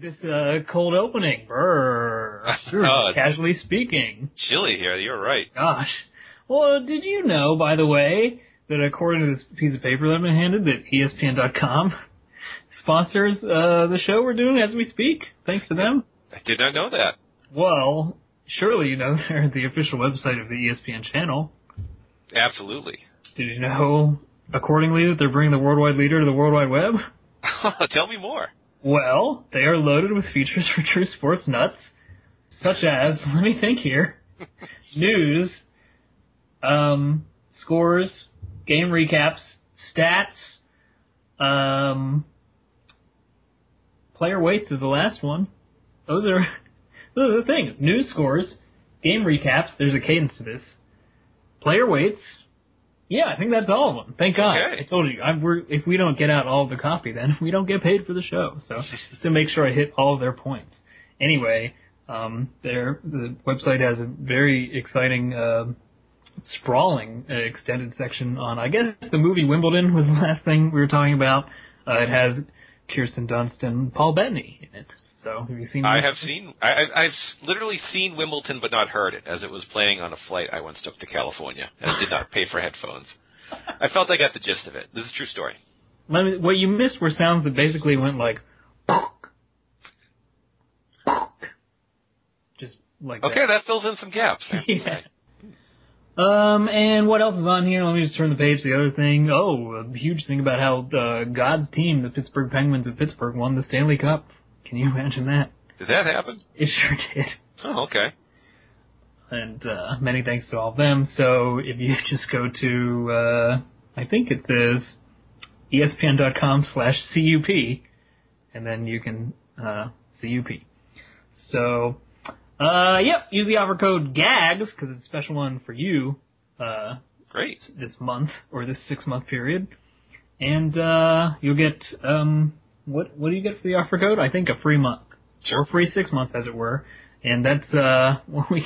this uh, cold opening. Brr. Oh. Casually speaking. Chilly here. You're right. Gosh. Well, did you know, by the way, that according to this piece of paper that I've been handed, that ESPN.com sponsors uh, the show we're doing as we speak? Thanks to them. I did not know that. Well, surely you know they're the official website of the ESPN channel. Absolutely. Did you know, accordingly, that they're bringing the worldwide leader to the World Wide Web? Tell me more. Well, they are loaded with features for true sports nuts, such as, let me think here, news, um, scores, game recaps, stats, um, player weights is the last one. Those are, those are the things. News scores, game recaps, there's a cadence to this. Player weights, yeah, I think that's all of them. Thank God. Okay. I told you, I'm, we're, if we don't get out all of the copy, then we don't get paid for the show. So just to make sure I hit all of their points. Anyway, um, their the website has a very exciting, uh, sprawling uh, extended section on. I guess the movie Wimbledon was the last thing we were talking about. Uh, it has Kirsten Dunst and Paul Bettany in it. So have you seen? I that? have seen. I, I- I've literally seen Wimbledon, but not heard it, as it was playing on a flight I once took to California, and did not pay for headphones. I felt I got the gist of it. This is a true story. Let me, what you missed were sounds that basically went like, just like Okay, that fills in some gaps. I have to Yeah. Um, and what else is on here? Let me just turn the page to the other thing. Oh, a huge thing about how uh, God's team, the Pittsburgh Penguins of Pittsburgh, won the Stanley Cup. Can you imagine that? Did that happen? It sure did. Oh, okay. And uh, many thanks to all of them. So if you just go to, uh, I think it says ESPN.com slash CUP, and then you can uh, CUP. So, uh, yep, use the offer code GAGS because it's a special one for you. Uh, Great. this month or this six month period, and uh, you'll get um, what what do you get for the offer code? I think a free month or free six months, as it were, and that's uh, well, we.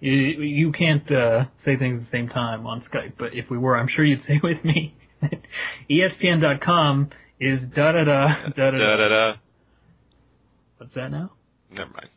You, you can't uh, say things at the same time on Skype, but if we were, I'm sure you'd say with me. ESPN.com is da da da Da da. da da. What's that now? Never mind.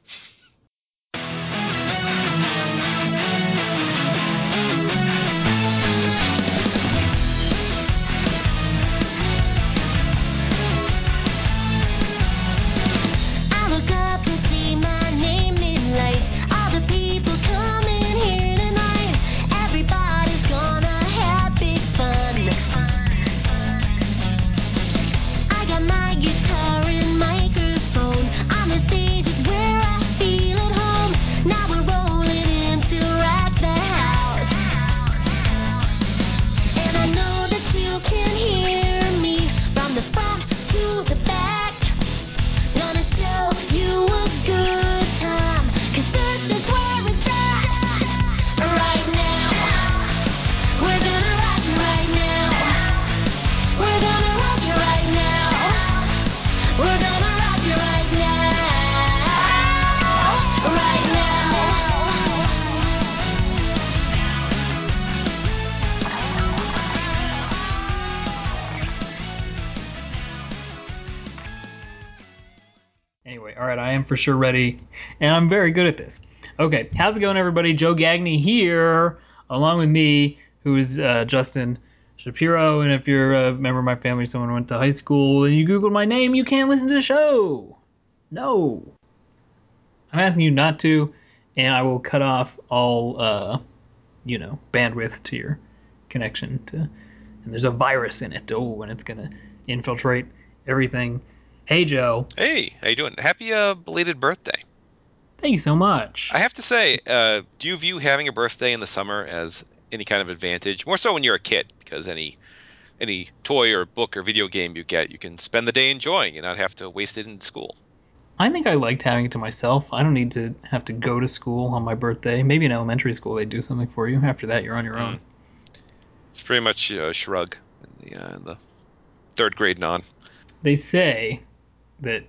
I am for sure ready, and I'm very good at this. Okay, how's it going, everybody? Joe Gagney here, along with me, who is uh, Justin Shapiro. And if you're a member of my family, someone went to high school, and you Googled my name, you can't listen to the show. No, I'm asking you not to, and I will cut off all, uh, you know, bandwidth to your connection to. And there's a virus in it. Oh, and it's gonna infiltrate everything. Hey, Joe. Hey, how you doing? Happy uh, belated birthday. Thank you so much. I have to say, uh, do you view having a birthday in the summer as any kind of advantage? More so when you're a kid, because any any toy or book or video game you get, you can spend the day enjoying and not have to waste it in school. I think I liked having it to myself. I don't need to have to go to school on my birthday. Maybe in elementary school they do something for you. After that, you're on your own. It's pretty much a shrug in the, uh, the third grade and on. They say that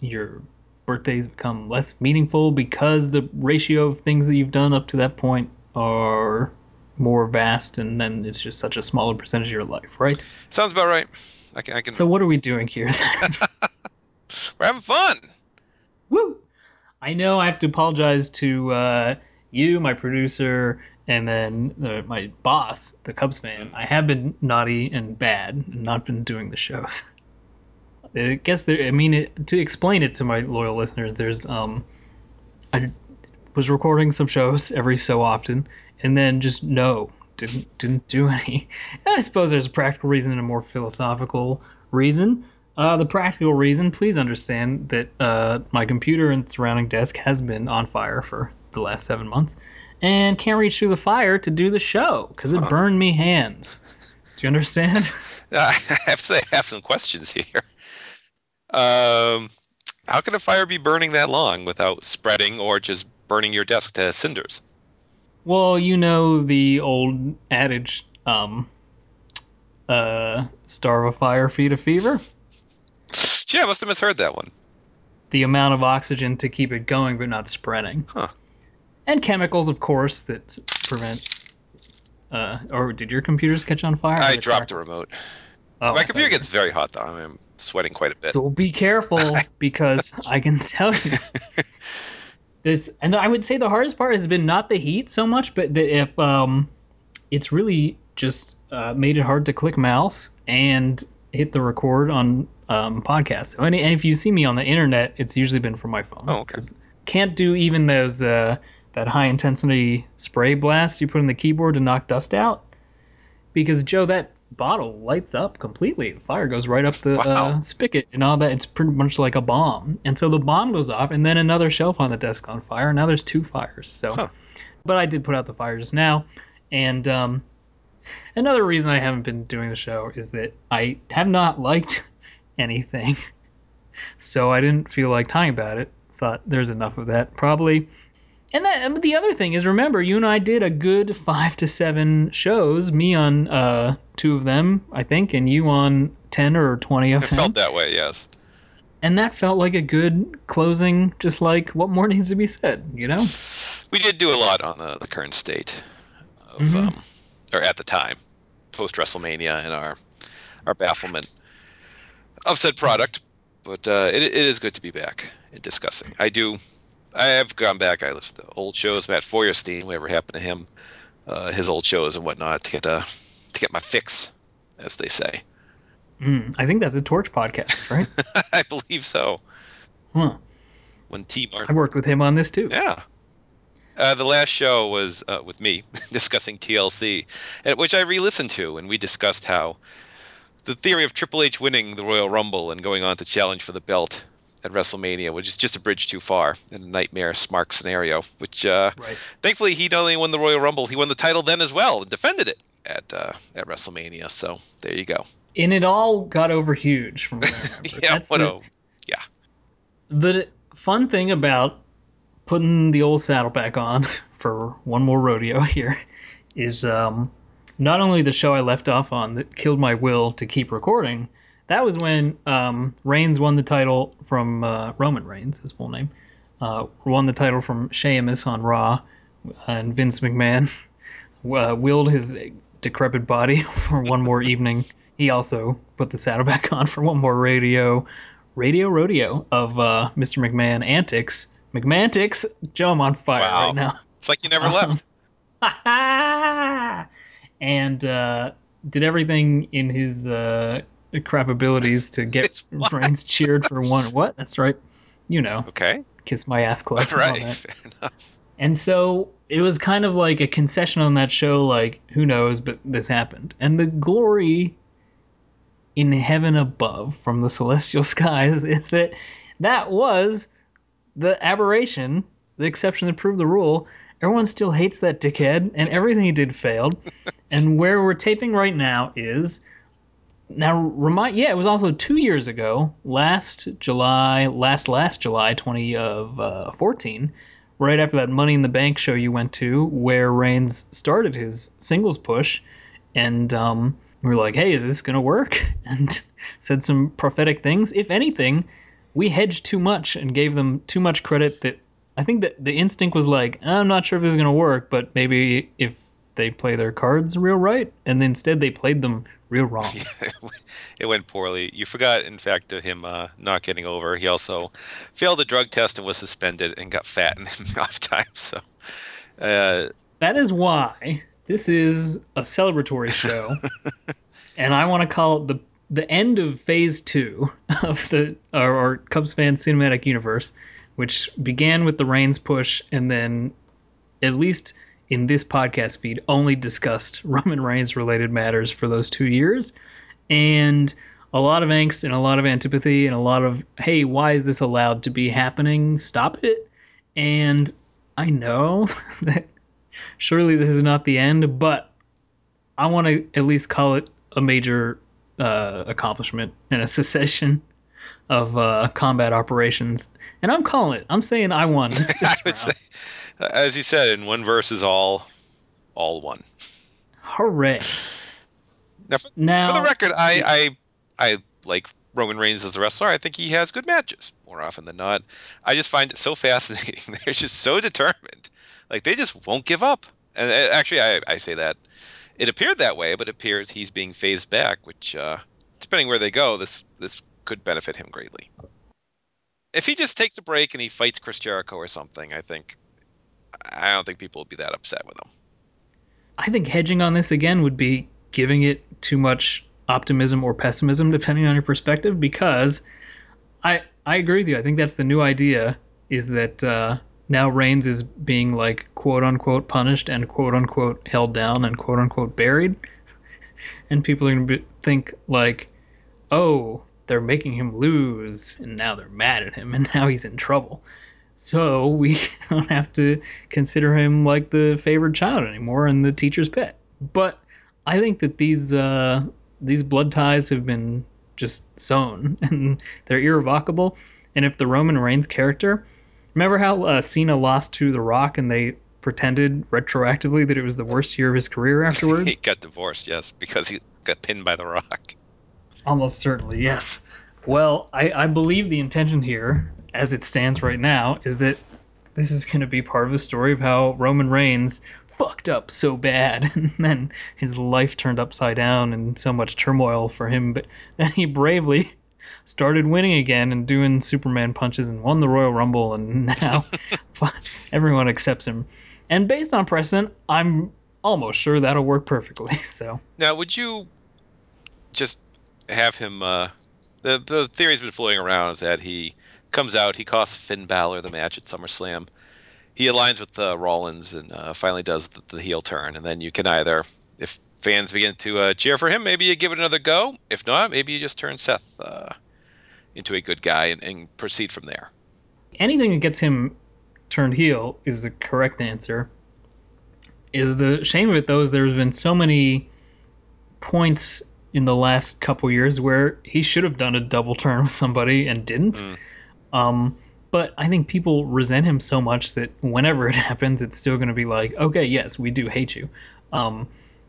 your birthdays become less meaningful because the ratio of things that you've done up to that point are more vast, and then it's just such a smaller percentage of your life, right? Sounds about right. I can. I can So what are we doing here? we're having fun. Woo! I know I have to apologize to uh, you, my producer, and then my boss, the Cubs fan. I have been naughty and bad and not been doing the shows. I guess there. I mean, it, to explain it to my loyal listeners, there's um, I was recording some shows every so often, and then just no, didn't didn't do any. And I suppose there's a practical reason and a more philosophical reason. Uh, the practical reason, please understand that uh, my computer and surrounding desk has been on fire for the last seven months, and can't reach through the fire to do the show because it burned me hands. Do you understand? I have to say, I have some questions here. Um, how can a fire be burning that long without spreading or just burning your desk to cinders? Well, you know the old adage, um, uh, starve a fire, feed a fever. Yeah, I must have misheard that one. The amount of oxygen to keep it going but not spreading. Huh. And chemicals, of course, that prevent. Uh, or did your computers catch on fire? I dropped the remote. Oh, My computer gets very hot though. I'm sweating quite a bit. So be careful because I can tell you this, and I would say the hardest part has been not the heat so much, but that if um, it's really just uh, made it hard to click mouse and hit the record on um, podcasts. So and if you see me on the internet, it's usually been from my phone. Oh, okay. 'Cause Can't do even those uh, that high intensity spray blast you put in the keyboard to knock dust out, because Joe, that bottle lights up completely. The fire goes right up the Wow. uh, spigot and all that. It's pretty much like a bomb. And so the bomb goes off, and then another shelf on the desk on fire. Now there's two fires. So, Huh. but I did put out the fire just now, and um, another reason I haven't been doing the show is that I have not liked anything, so I didn't feel like talking about it. Thought there's enough of that probably. And that, the other thing is, remember, you and I did a good five to seven shows. Me on uh, two of them, I think, and you on ten or twenty of It them. felt that way, yes. and that felt like a good closing. Just like what more needs to be said, you know? We did do a lot on the, the current state of, Mhm. um, or at the time, post WrestleMania and our our bafflement of said product. But uh, it, it is good to be back and discussing. I do. I have gone back. I listened to old shows. Matt Feuerstein, whatever happened to him, uh, his old shows and whatnot to get uh, to get my fix, as they say. Mm, I think that's a Torch podcast, right? I believe so. huh. When T I Martin, worked with him on this too. yeah. Uh, the last show was uh, with me discussing TLC, which I re-listened to, and we discussed how the theory of Triple H winning the Royal Rumble and going on to challenge for the belt at WrestleMania, which is just a bridge too far in a nightmare smart scenario. Which, uh, Right. thankfully, he not only won the Royal Rumble, he won the title then as well and defended it at uh, at WrestleMania. So there you go. And it all got over huge from what remember. Yeah, That's what the, a yeah. the fun thing about putting the old saddle back on for one more rodeo here is um, not only the show I left off on that killed my will to keep recording. That was when um, Reigns won the title from uh, Roman Reigns, his full name, uh, won the title from Sheamus on Raw, and Vince McMahon uh, willed his decrepit body for one more evening. He also put the saddle back on for one more radio, radio rodeo of uh, Mr. McMahon antics. McMantics, Joe, I'm on fire Wow. right now. It's like you never Um, left. and uh, did everything in his uh, crap abilities to get? Reigns cheered for one. What? That's right. You know, Okay, kiss my ass club. right, fair enough. And so it was kind of like a concession on that show, like, who knows, but this happened. And the glory in heaven above from the celestial skies is that that was the aberration, the exception that proved the rule. Everyone still hates that dickhead, and everything he did failed. and where we're taping right now is now remind yeah it was also two years ago last july last last july 20 of uh, 14 right after that money in the bank show you went to where reigns started his singles push and um, we were like hey is this gonna work? And said some prophetic things. If anything we hedged too much and gave them too much credit that i think that the instinct was like i'm not sure if this is gonna work but maybe if they play their cards real right. And instead they played them real wrong. it went poorly. You forgot, in fact, of him uh, not getting over. He also failed the drug test and was suspended and got fat in off time. So, uh, That is why this is a celebratory show, and I want to call it the the end of Phase Two of the or, or Cubs fan cinematic universe, which began with the Reigns push, and then at least in this podcast feed only discussed Roman Reigns related matters for those two years, and a lot of angst and a lot of antipathy and a lot of hey, why is this allowed to be happening? Stop it! And I know that surely this is not the end, but I want to at least call it a major uh, accomplishment and a cessation of uh, combat operations. And I'm calling it. I'm saying I won I would round. say, as you said, in one verse is all, all one. Hooray! Now, for, Now, for the record, I. I, I like Roman Reigns as a wrestler. I think he has good matches more often than not. I just find it so fascinating. They're just so determined. Like they just won't give up. And uh, actually, I, I say that it appeared that way, but it appears he's being phased back, which, uh, depending where they go, this this could benefit him greatly. If he just takes a break and he fights Chris Jericho or something, I think I don't think people would be that upset with him. I think hedging on this again would be giving it too much optimism or pessimism, depending on your perspective. Because I I agree with you. I think that's the new idea is that uh, now Reigns is being like quote unquote punished and quote unquote held down and quote unquote buried, and people are gonna be, think like, oh, they're making him lose, and now they're mad at him, and now he's in trouble. So we don't have to consider him like the favored child anymore and the teacher's pet. But I think that these uh, these blood ties have been just sown and they're irrevocable. And if the Roman Reigns character, remember how uh, Cena lost to The Rock and they pretended retroactively that it was the worst year of his career afterwards? he got divorced, yes, because he got pinned by The Rock. Almost certainly, yes. Well, I, I believe the intention here, as it stands right now, is that this is going to be part of the story of how Roman Reigns fucked up so bad, and then his life turned upside down and so much turmoil for him. But then he bravely started winning again and doing Superman punches and won the Royal Rumble, and now everyone accepts him. And based on precedent, I'm almost sure that'll work perfectly. So. Now, would you just have him? Uh, the the theory's been floating around is that he comes out, he costs Finn Balor the match at SummerSlam. He aligns with uh, Rollins and uh, finally does the, the heel turn, and then you can either, if fans begin to uh, cheer for him, maybe you give it another go. If not, maybe you just turn Seth uh, into a good guy and, and proceed from there. anything that gets him turned heel is the correct answer. Uh, The shame of it, though, is there's been so many points in the last couple years where he should have done a double turn with somebody and didn't. Mm. Um, but I think people resent him so much that whenever it happens, it's still going to be like, okay, yes, we do hate you. Um,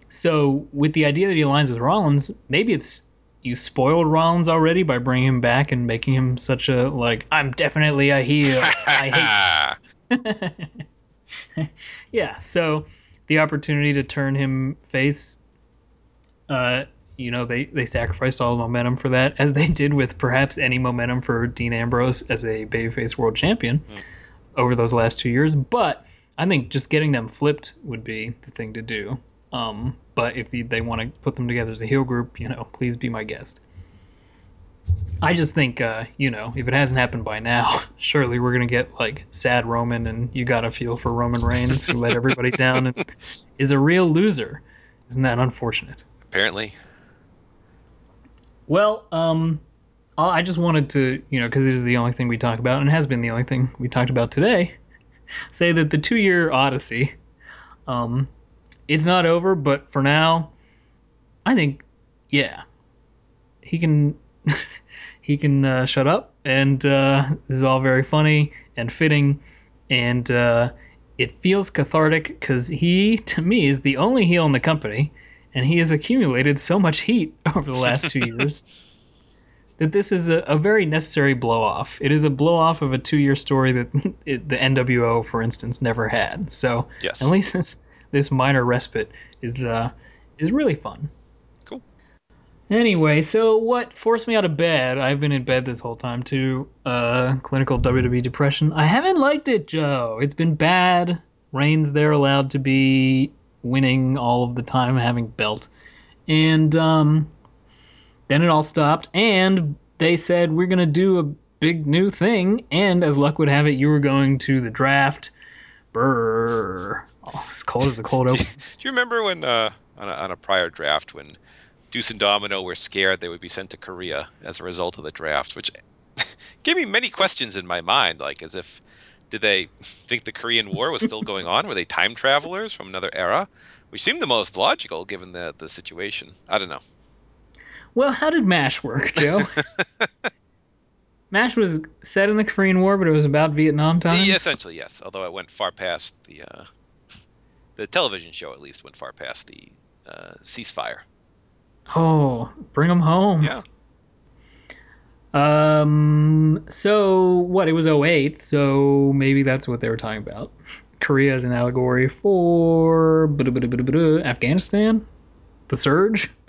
so with the idea that he aligns with Rollins, maybe it's you spoiled Rollins already by bringing him back and making him such a like I'm definitely a heel. I hate Ah, yeah so the opportunity to turn him face uh you know they they sacrificed all the momentum for that as they did with perhaps any momentum for dean ambrose as a babyface world champion over those last two years but i think just getting them flipped would be the thing to do um but if they want to put them together as a heel group you know please be my guest I just think, uh, you know, if it hasn't happened by now, surely we're gonna get like sad Roman, and you got to feel for Roman Reigns, who let everybody down and is a real loser. Isn't that unfortunate? apparently. Well, um, I just wanted to, you know, because it is the only thing we talk about, and has been the only thing we talked about today, say that the two-year odyssey, um, not over, but for now, I think, yeah, he can, he can uh, shut up, and uh, this is all very funny and fitting, and uh, it feels cathartic because he, to me, is the only heel in the company and he has accumulated so much heat over the last two years that this is a, a very necessary blow off. It is a blow off of a two year story that it, the NWO, for instance, never had. So Yes. at least this this minor respite is uh, is really fun. Cool. Anyway, so what forced me out of bed? I've been in bed this whole time too. Uh, clinical WWE depression. I haven't liked it, Joe. It's been bad. Reigns there allowed to be winning all of the time, having belt, and um, then it all stopped. And they said we're gonna do a big new thing. And as luck would have it, you were going to the draft. Brrr. Oh, as cold as the cold open. Do you remember when uh, on, a, on a prior draft when Deuce and Domino were scared they would be sent to Korea as a result of the draft, which gave me many questions in my mind, like as if did they think the Korean War was still going on? Were they time travelers from another era? Which seemed the most logical given the the situation. I don't know. Well, how did MASH work, Joe? MASH was set in the Korean War, but it was about Vietnam times. Yeah, essentially, yes. Although it went far past the uh, the television show, at least went far past the uh, ceasefire. Oh, bring them home. Yeah. Um. So what? It was 08, so maybe that's what they were talking about. Korea as an allegory for Afghanistan, the surge.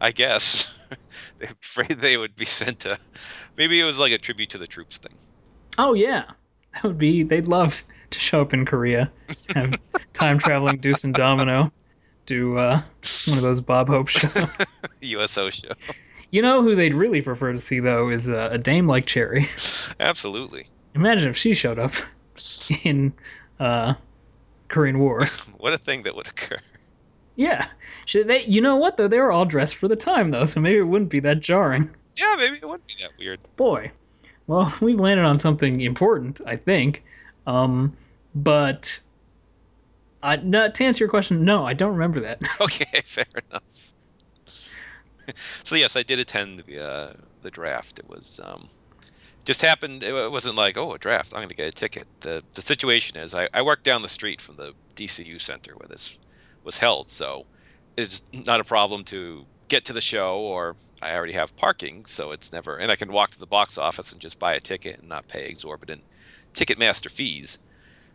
I guess. They're afraid they would be sent to. Maybe it was like a tribute to the troops thing. Oh yeah, that would be. They'd love to show up in Korea, have time traveling Deuce and Domino, do uh, one of those Bob Hope shows. USO show. You know who they'd really prefer to see though is uh, a dame like Cherry. Absolutely. Imagine if she showed up in uh, Korean War. What a thing that would occur. Yeah, Should they? You know what though? They were all dressed for the time though, so maybe it wouldn't be that jarring. Yeah, maybe it wouldn't be that weird. Boy, well, we've landed on something important, I think. Um, but no, to answer your question, no, I don't remember that. Okay, fair enough. so yes, I did attend the uh, the draft. It was um, just happened. It wasn't like oh a draft. I'm going to get a ticket. the The situation is I, I work down the street from the DCU center where this was held, so it's not a problem to get to the show. Or I already have parking, so it's never. And I can walk to the box office and just buy a ticket and not pay exorbitant Ticketmaster fees.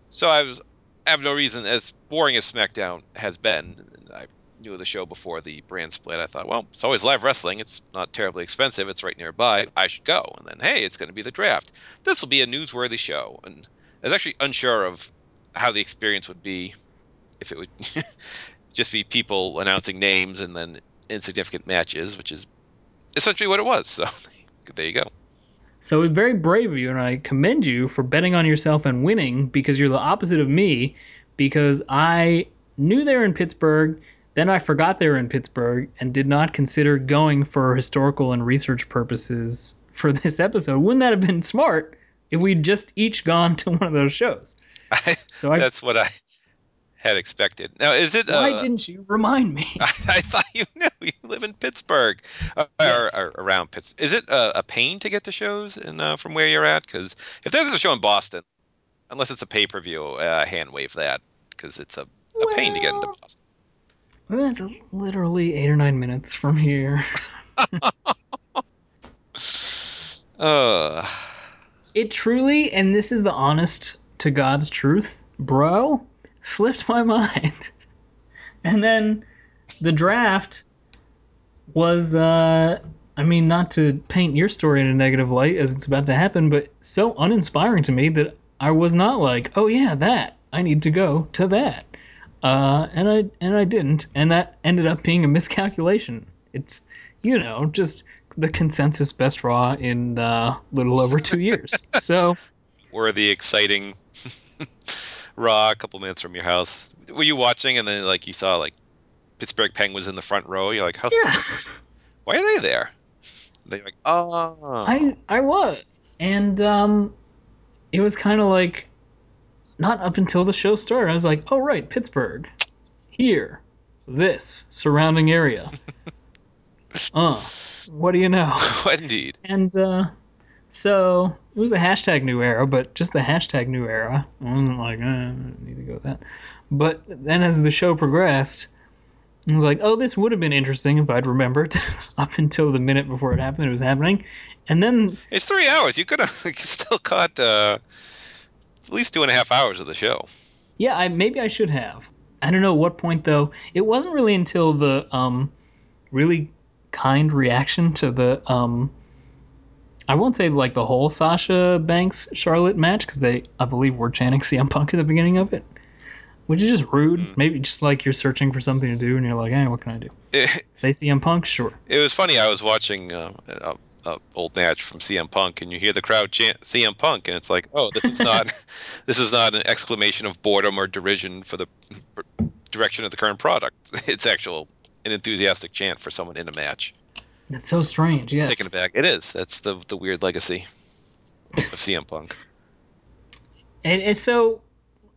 So I was I have no reason, as boring as SmackDown has been, I knew the show before the brand split. I thought, well, it's always live wrestling. It's not terribly expensive. It's right nearby. I should go. And then, hey, it's going to be the draft. This will be a newsworthy show. And I was actually unsure of how the experience would be if it would just be people announcing names and then insignificant matches, which is essentially what it was. So there you go. So very brave of you, and I commend you for betting on yourself and winning because you're the opposite of me. Because I knew they were in Pittsburgh, then I forgot they were in Pittsburgh and did not consider going for historical and research purposes for this episode. Wouldn't that have been smart if we'd just each gone to one of those shows? So I, That's what I had expected. Now, is it? why uh, didn't you remind me? I, I thought you knew. You live in Pittsburgh, uh, Yes. or, or around Pittsburgh. Is it a, a pain to get to shows in, uh, from where you're at? Because if there's a show in Boston, unless it's a pay per view, uh, hand wave that because it's a, a pain to get into Boston. Well, It's literally eight or nine minutes from here. Uh, It truly, and this is the honest to God's truth, bro, slipped my mind. And then the draft was, uh, I mean, not to paint your story in a negative light as it's about to happen, but so uninspiring to me that I was not like, oh yeah, that. I need to go to that. Uh, and I and I didn't, and that ended up being a miscalculation. It's you know just the consensus best raw in uh, little over two years. So were the exciting Raw a couple minutes from your house. Were you watching and then like you saw like Pittsburgh Penguins in the front row? You're like, how? yeah, Why are they there? They're like, oh, I I was, and um, it was kind of like not up until the show started. I was like, oh right, Pittsburgh, here, this surrounding area. uh, what do you know? indeed. And uh, so it was a hashtag new era, but just the hashtag new era. I wasn't like, eh, I need to go with that. But then as the show progressed, I was like, oh, this would have been interesting if I'd remembered up until the minute before it happened, it was happening. And then, It's three hours. You could have still caught uh, at least two and a half hours of the show. yeah, I maybe I should have. I don't know what point though. It wasn't really until the um, really kind reaction to the um, I won't say like the whole Sasha Banks Charlotte match because they I believe were chanting CM Punk at the beginning of it, which is just rude. Mm. Maybe just like you're searching for something to do and you're like, hey, what can I do? It, Say CM Punk, sure. it was funny. I was watching uh, a, a old match from CM Punk, and you hear the crowd chant CM Punk, and it's like, oh, this is not this is not an exclamation of boredom or derision for the for direction of the current product. It's actual an enthusiastic chant for someone in a match. It's so strange. Yes. Taking it back, it is. That's the the weird legacy of CM Punk. And, and so,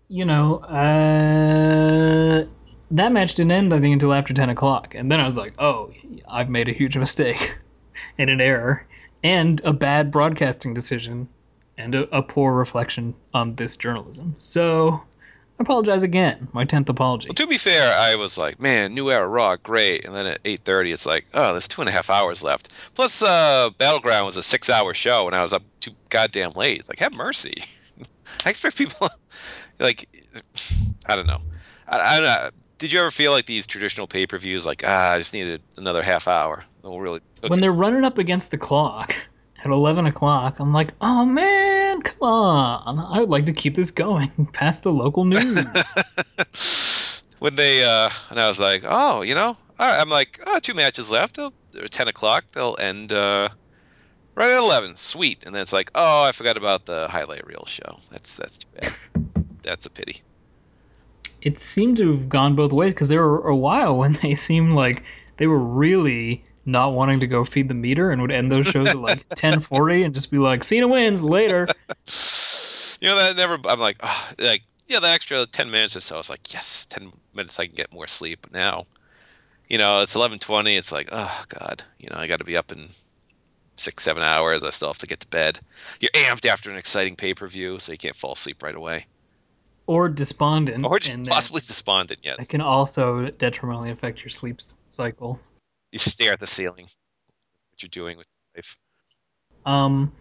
you know, uh, that match didn't end, I think, until after 10 o'clock. And then I was like, oh, I've made a huge mistake and an error and a bad broadcasting decision and a, a poor reflection on this journalism. So apologize again. My 10th apology. Well, to be fair, I was like, man, New Era Raw, great. And then at 8.30, it's like, oh, there's two and a half hours left. Plus, uh, Battleground was a six-hour show, and I was up too goddamn late. It's like, have mercy. I expect people, like, I don't know. I, I. Did you ever feel like these traditional pay-per-views, like, ah, I just needed another half hour? Oh, really? When they're running up against the clock at 11 o'clock, I'm like, oh man, come on. I would like to keep this going past the local news. when they uh and I was like, oh, you know, right, I'm like, oh, two matches left. They'll, they're ten o'clock. They'll end uh, right at eleven. Sweet. And then it's like, oh, I forgot about the highlight reel show. That's that's too bad. that's a pity. it seemed to have gone both ways because there were a while when they seemed like they were really not wanting to go feed the meter and would end those shows at like 10:40 and just be like, "Cena wins later." You know that never. I'm like, oh, like yeah, the extra ten minutes or so. I was like, yes, ten minutes I can get more sleep. But now, you know, it's eleven twenty. It's like, oh god, you know, I got to be up in six, seven hours. I still have to get to bed. You're amped after an exciting pay per view, so you can't fall asleep right away, Or despondent. or just and that- possibly despondent. Yes, it can also detrimentally affect your sleep cycle. You stare at the ceiling. What you're doing with life. Um,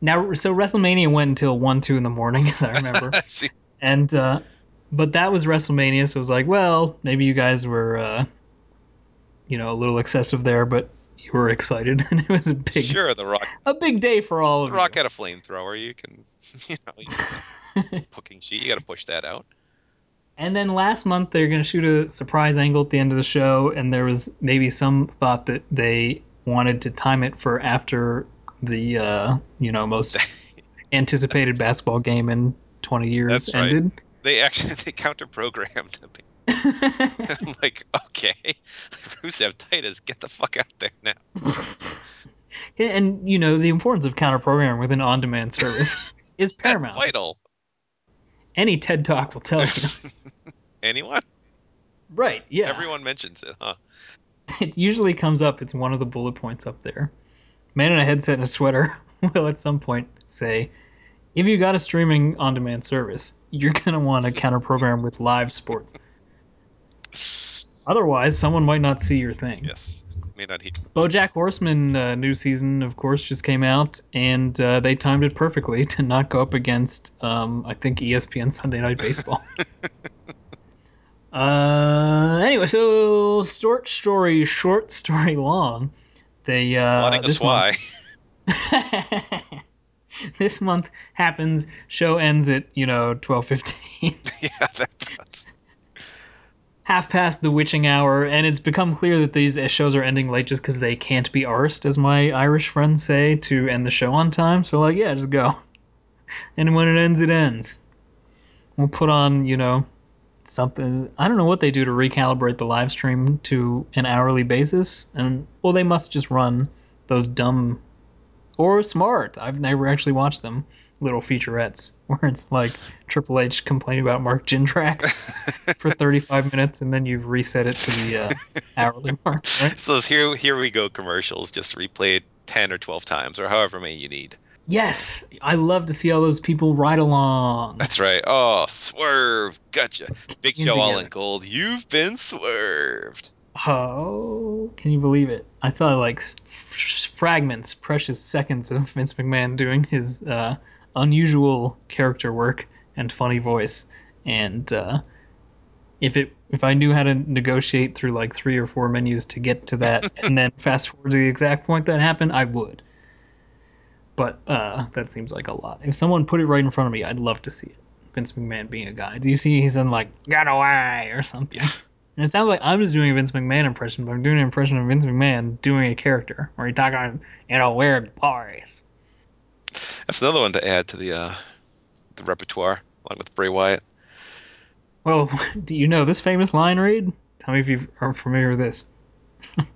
now, so WrestleMania went until one, two in the morning, as I remember. And uh, but that was WrestleMania, so it was like, well, maybe you guys were, uh, you know, a little excessive there, but you were excited, and it was a big, sure, the Rock, a big day for all the of Rock you. had a flamethrower. You can, you know, you cooking sheet. You got to push that out. And then last month they're going to shoot a surprise angle at the end of the show, and there was maybe some thought that they wanted to time it for after the uh, you know most anticipated basketball game in 20 years That's right. ended. They actually they counter programmed. I'm like, okay, Rusev Titus, get the fuck out there now. and you know the importance of counter programming with an on-demand service is paramount. Vital. Any TED Talk will tell you. Anyone? right? Yeah. Everyone mentions it, huh? it usually comes up. It's one of the bullet points up there. Man in a headset and a sweater will at some point say, if you got a streaming on demand service, you're going to want to counter program with live sports. Otherwise, someone might not see your thing. Yes. May not hear. Bojack Horseman uh, new season, of course, just came out, and uh, they timed it perfectly to not go up against, um, I think, ESPN Sunday Night Baseball. uh, anyway, so short story, short story long. They uh, Flooding this month- this month happens. Show ends at you know twelve fifteen. yeah, that does. Half past the witching hour, and it's become clear that these shows are ending late just because they can't be arsed, as my Irish friends say, to end the show on time. So, like, yeah, just go. And when it ends, it ends. We'll put on, you know, something. I don't know what they do to recalibrate the live stream to an hourly basis. And, well, they must just run those dumb or smart. I've never actually watched them. Little featurettes where it's like Triple H complaining about Mark Jindrak for 35 minutes and then you've reset it to the uh, hourly mark, right? So those here here we go commercials just replayed ten or twelve times or however many you need. Yes, I love to see all those people ride along. That's right. Oh, swerve. Gotcha. Big show all in gold. You've been swerved. Oh, can you believe it? I saw like f- fragments, precious seconds of Vince McMahon doing his uh, unusual character work and funny voice, and uh, if it if I knew how to negotiate through like three or four menus to get to that and then fast forward to the exact point that happened, I would. But uh, that seems like a lot. If someone put it right in front of me, I'd love to see it. Vince McMahon being a guy. Do you see he's in like "Get away" or something? Yeah. And it sounds like I'm just doing a Vince McMahon impression, but I'm doing an impression of Vince McMahon doing a character where he's talking in a weird voice. That's another one to add to the uh, the repertoire, along with Bray Wyatt. Well, do you know this famous line, Reed? Tell me if you are familiar with this.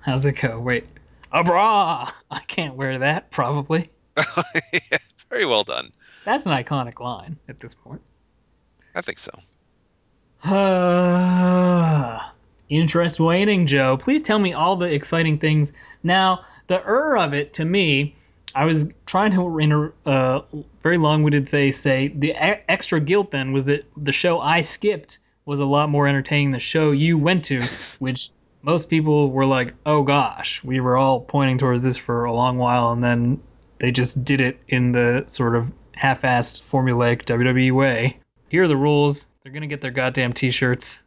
How's it go? Wait. A bra! I can't wear that, probably. Yeah, Very well done. That's an iconic line at this point. I think so. Interest waning, Joe. Please tell me all the exciting things. Now, the er of it to me, I was trying to in a uh, very long-winded say say the extra guilt then was that the show I skipped was a lot more entertaining than the show you went to, which most people were like, "Oh gosh," we were all pointing towards this for a long while, and then they just did it in the sort of half-assed formulaic WWE way. Here are the rules. They're gonna get their goddamn t-shirts.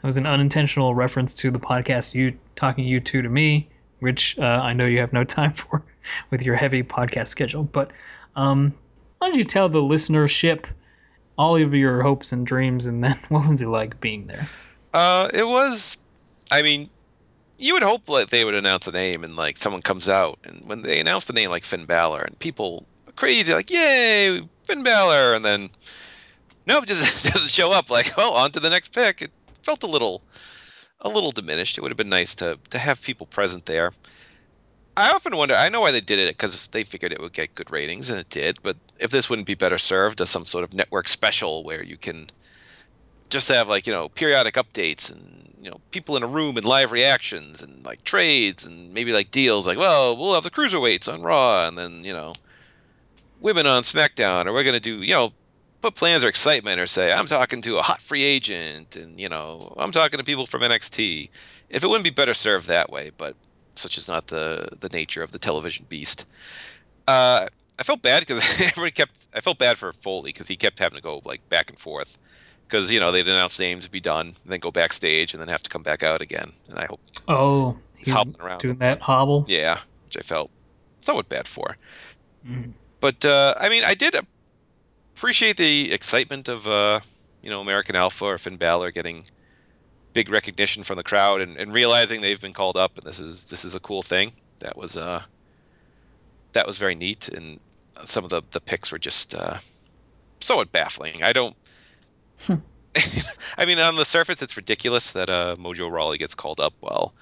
That was an unintentional reference to the podcast you talking you two to me, which uh, I know you have no time for with your heavy podcast schedule. But um, why don't you tell the listenership all of your hopes and dreams, and then what was it like being there? Uh, it was. I mean, you would hope that they would announce a name and like someone comes out, and when they announce a name like Finn Balor, and people are crazy like, "Yay, Finn Balor!" and then nope, just doesn't show up. Like, oh, on to the next pick. It felt a little, a little diminished. It would have been nice to to have people present there. I often wonder. I know why they did it because they figured it would get good ratings, and it did. But if this wouldn't be better served as some sort of network special where you can just have like you know periodic updates and you know people in a room and live reactions and like trades and maybe like deals like well we'll have the cruiserweights on Raw and then you know women on SmackDown or we're gonna do you know put plans or excitement or say I'm talking to a hot free agent and you know I'm talking to people from NXT. If it wouldn't be better served that way, but such is not the the nature of the television beast. Uh, I felt bad because everybody kept. I felt bad for Foley because he kept having to go like back and forth because you know they'd announce names, be done, and then go backstage, and then have to come back out again. And I hope, Oh, he's hopping around. doing that hobble. yeah, which I felt somewhat bad for. Mhm. But uh, I mean, I did appreciate the excitement of uh, you know American Alpha or Finn Balor getting big recognition from the crowd and, and realizing they've been called up and this is this is a cool thing. That was uh, that was very neat, and some of the the picks were just uh, somewhat baffling. I don't. I mean, on the surface, it's ridiculous that uh, Mojo Rawley gets called up while,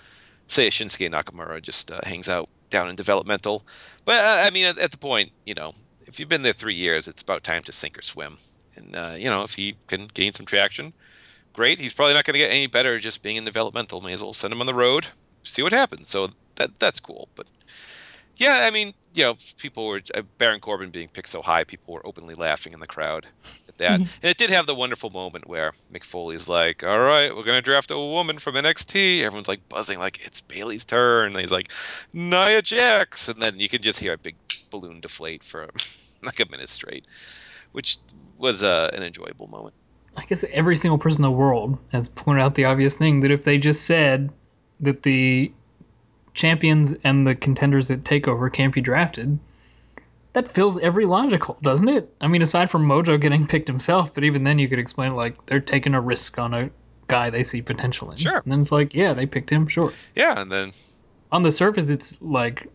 say, Shinsuke Nakamura just uh, hangs out down in developmental. But uh, I mean, at, at the point, you know, if you've been there three years, it's about time to sink or swim. And uh, you know, if he can gain some traction, great. He's probably not going to get any better just being in developmental. May as well send him on the road, see what happens. So that that's cool. But yeah, I mean, you know, people were uh, Baron Corbin being picked so high, people were openly laughing in the crowd at that. and it did have the wonderful moment where Mick Foley's like, "All right, we're gonna draft a woman from NXT." Everyone's like buzzing, like it's Bayley's turn. And he's like, "Nia Jax," and then you can just hear a big balloon deflate for like a minute straight, which was uh, an enjoyable moment. I guess every single person in the world has pointed out the obvious thing that if they just said that the champions and the contenders at Takeover can't be drafted, that feels every logical, doesn't it? I mean, aside from Mojo getting picked himself, but even then you could explain it like they're taking a risk on a guy they see potential in. Sure. And then it's like, yeah, they picked him, sure. Yeah, and then On the surface, it's like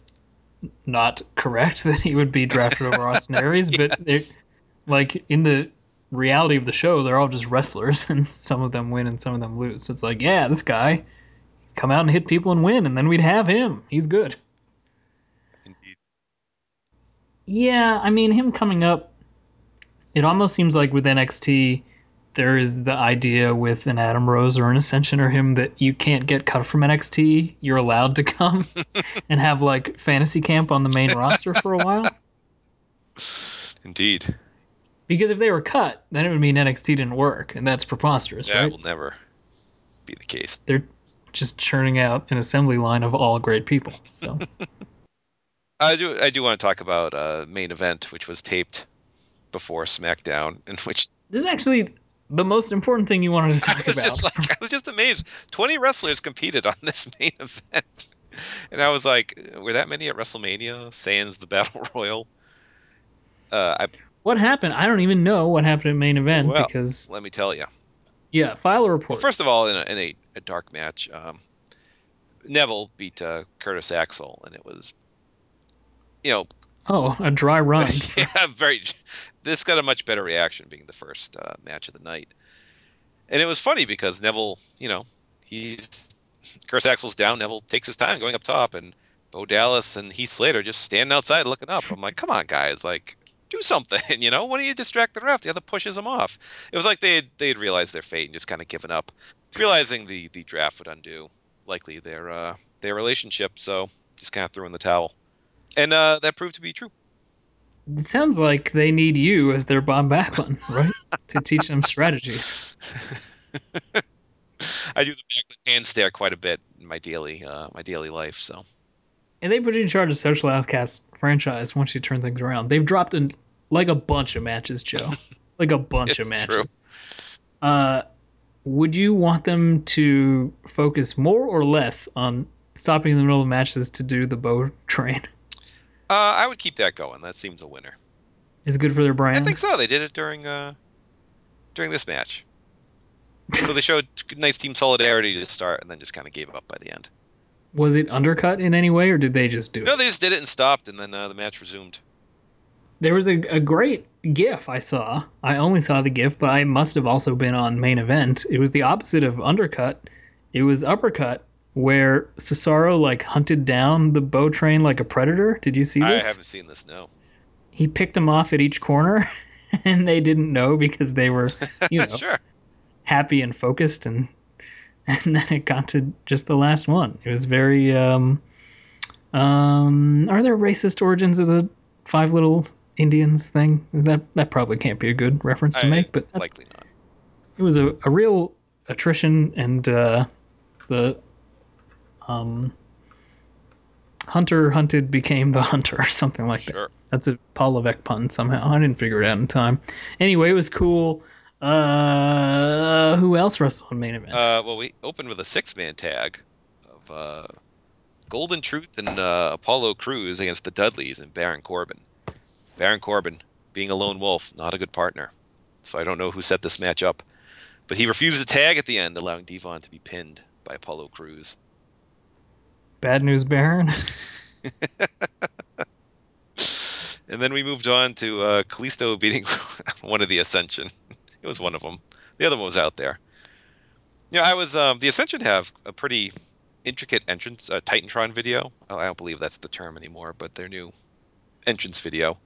not correct that he would be drafted over Austin Aries, but they're like in the reality of the show, they're all just wrestlers, and some of them win and some of them lose. So it's like, yeah, this guy come out and hit people and win, and then we'd have him. He's good. indeed, Yeah, I mean, him coming up, it almost seems like with NXT, there is the idea with an Adam Rose or an Ascension or him that you can't get cut from NXT. You're allowed to come and have like fantasy camp on the main roster for a while. indeed, Because if they were cut, then it would mean NXT didn't work, and that's preposterous, right? that right? will never be the case. They're just churning out an assembly line of all great people. So I do. I do want to talk about uh, main event, which was taped before SmackDown, in which this is actually the most important thing you wanted to I talk was about. like, I was just amazed. Twenty wrestlers competed on this main event, and I was like, were that many at WrestleMania? Sans the Battle Royal. Uh, I, what happened? I don't even know what happened at main event Well, because let me tell you. yeah, file a report. Well, first of all, in a, in a, a dark match, um, Neville beat uh, Curtis Axel, and it was, you know, oh, a dry run. yeah, very. This got a much better reaction, being the first uh, match of the night, and it was funny because Neville, you know, he's Curtis Axel's down. Neville takes his time going up top, and Bo Dallas and Heath Slater just standing outside looking up. I'm like, come on, guys, like. Do something, you know. Why don't you distract the ref? The other pushes him off. It was like they had, they had realized their fate and just kind of given up, realizing the the draft would undo likely their uh, their relationship. So just kind of threw in the towel, and uh, that proved to be true. It sounds like they need you as their Bob Backlund, right? to teach them strategies. I do the backlund hand stare quite a bit in my daily uh, my daily life. So And they put you in charge of Social Outcast franchise once you turn things around. They've dropped in like a bunch of matches, Joe. like a bunch of It's matches. true. Uh, would you want them to focus more or less on stopping in the middle of matches to do the bow train? uh, I would keep that going. That seems a winner. Is it good for their brand? I think so. They did it during uh, during this match. so they showed nice team solidarity to start, and then just kind of gave up by the end. Was it undercut in any way, or did they just do it? No, they just did it and stopped, and then uh, the match resumed. There was a, a great GIF I saw. I only saw the GIF, but I must have also been on main event. It was the opposite of undercut. It was uppercut, where Cesaro like hunted down the bow train like a predator. Did you see this? I haven't seen this. No. He picked them off at each corner, and they didn't know because they were, you know, sure. happy and focused, and and then it got to just the last one. It was very. um um Are there racist origins of the Five Little Indians thing? Is that that probably can't be a good reference to I- make, but that- likely not. it was a, a real attrition, and uh, the um hunter hunted became the hunter, or something like that. Sure. That's a Paul Levesque pun somehow. I didn't figure it out in time. Anyway, it was cool. Uh, who else wrestled in main event? Uh, well, we opened with a six-man tag of uh, Golden Truth and uh, Apollo Crews against the Dudleys and Baron Corbin. Baron Corbin, being a lone wolf, not a good partner. So I don't know who set this match up, but he refused the tag at the end, allowing D-Von to be pinned by Apollo Crews. Bad News Baron. And then we moved on to uh, Kalisto beating one of the Ascension. It was one of them. The other one was out there. Yeah, I was. Um, the Ascension have a pretty intricate entrance, uh, Titantron video. Oh, I don't believe that's the term anymore, but their new entrance video.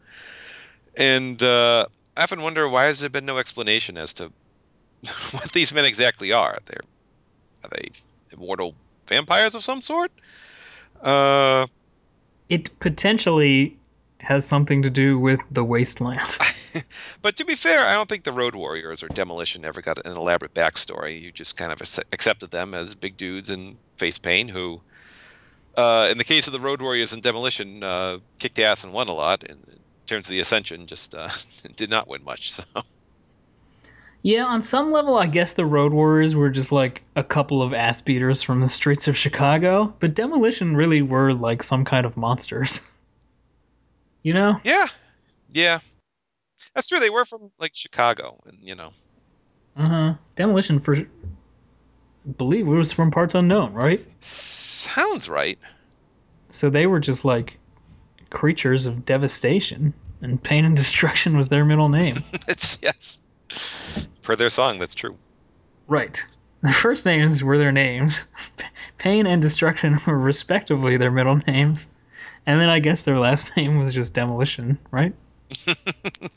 And uh, I often wonder why has there been no explanation as to what these men exactly are. They're are they immortal vampires of some sort? Uh, it potentially has something to do with the wasteland. But to be fair, I don't think the Road Warriors or Demolition ever got an elaborate backstory. You just kind of accepted them as big dudes in face pain who, uh, in the case of the Road Warriors and Demolition, uh, kicked ass and won a lot. And in terms of the Ascension, just uh, did not win much. So yeah, on some level, I guess the Road Warriors were just like a couple of ass beaters from the streets of Chicago, but Demolition really were like some kind of monsters. You know? yeah, yeah, that's true. They were from like Chicago, and you know, Uh huh. Demolition for. believe it was from parts unknown, right? sounds right. So they were just like creatures of devastation, and pain and destruction was their middle name. it's yes, For their song. That's true. right. Their first names were their names. Pain and destruction were respectively their middle names. And then I guess their last name was just demolition, right?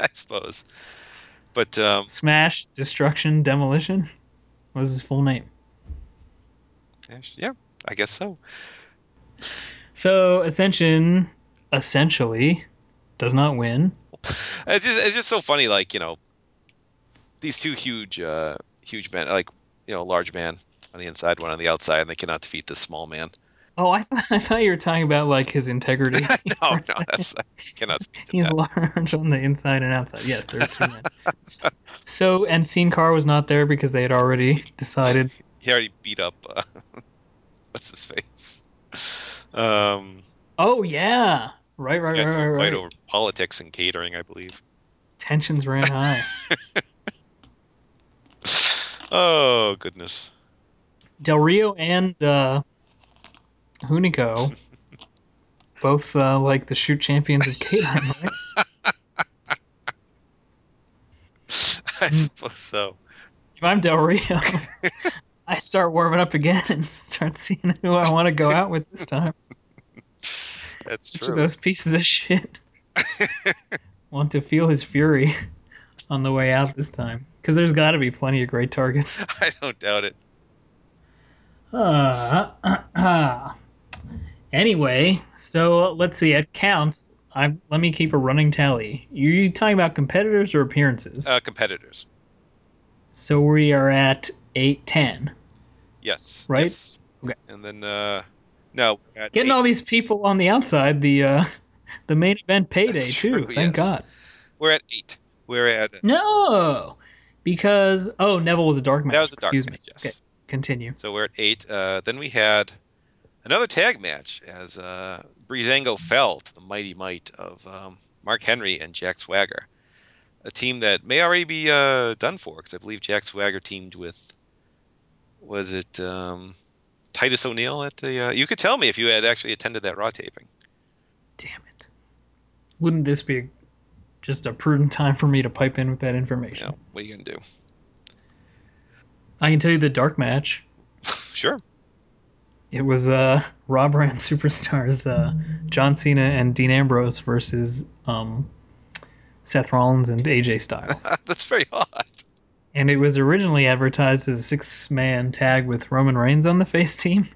I suppose. But um, Smash, destruction, demolition was his full name. yeah, I guess so. So Ascension essentially does not win. It's just it's just so funny, like you know, these two huge, uh, huge men, like you know, large man on the inside, one on the outside, and they cannot defeat this small man. Oh, I thought, I thought you were talking about like his integrity. no, no, that's I cannot speak to He's that. large on the inside and outside. Yes, there are two men. So, and Sin Cara was not there because they had already decided. He already beat up. Uh, what's his face? Um, Oh yeah, right, right, got right, right, fight over politics and catering, I believe. Tensions ran high. Oh goodness. Del Rio and uh, Hunico, both uh, like the shoot champions of catering, right? I suppose so. If I'm Del Rio, I start warming up again and start seeing who I want to go out with this time. That's Which true. those pieces of shit want to feel his fury on the way out this time? Because there's got to be plenty of great targets. I don't doubt it. Uh, anyway, so let's see. It counts. I let me keep a running tally. You talking about competitors or appearances? Uh, competitors. so we are at eight ten. Yes. Right? yes. Okay. And then uh no, Getting eight- all these people on the outside. The uh, the main event payday That's too. true, Thank yes. God. we're at eight. We're at No, because oh Neville was a dark match. that was a dark Excuse match, me. yes. Okay, continue. So we're at eight. Uh, then we had another tag match as uh, Breezango fell to the mighty might of um, Mark Henry and Jack Swagger, a team that may already be uh, done for because I believe Jack Swagger teamed with was it um, Titus O'Neil at the. Uh, you could tell me if you had actually attended that Raw taping. Damn it! Wouldn't this be just a prudent time for me to pipe in with that information? know, what are you gonna do? I can tell you the dark match. Sure. It was uh, Raw brand superstars uh, John Cena and Dean Ambrose versus um, Seth Rollins and AJ Styles. That's very odd. and it was originally advertised as a six-man tag with Roman Reigns on the face team.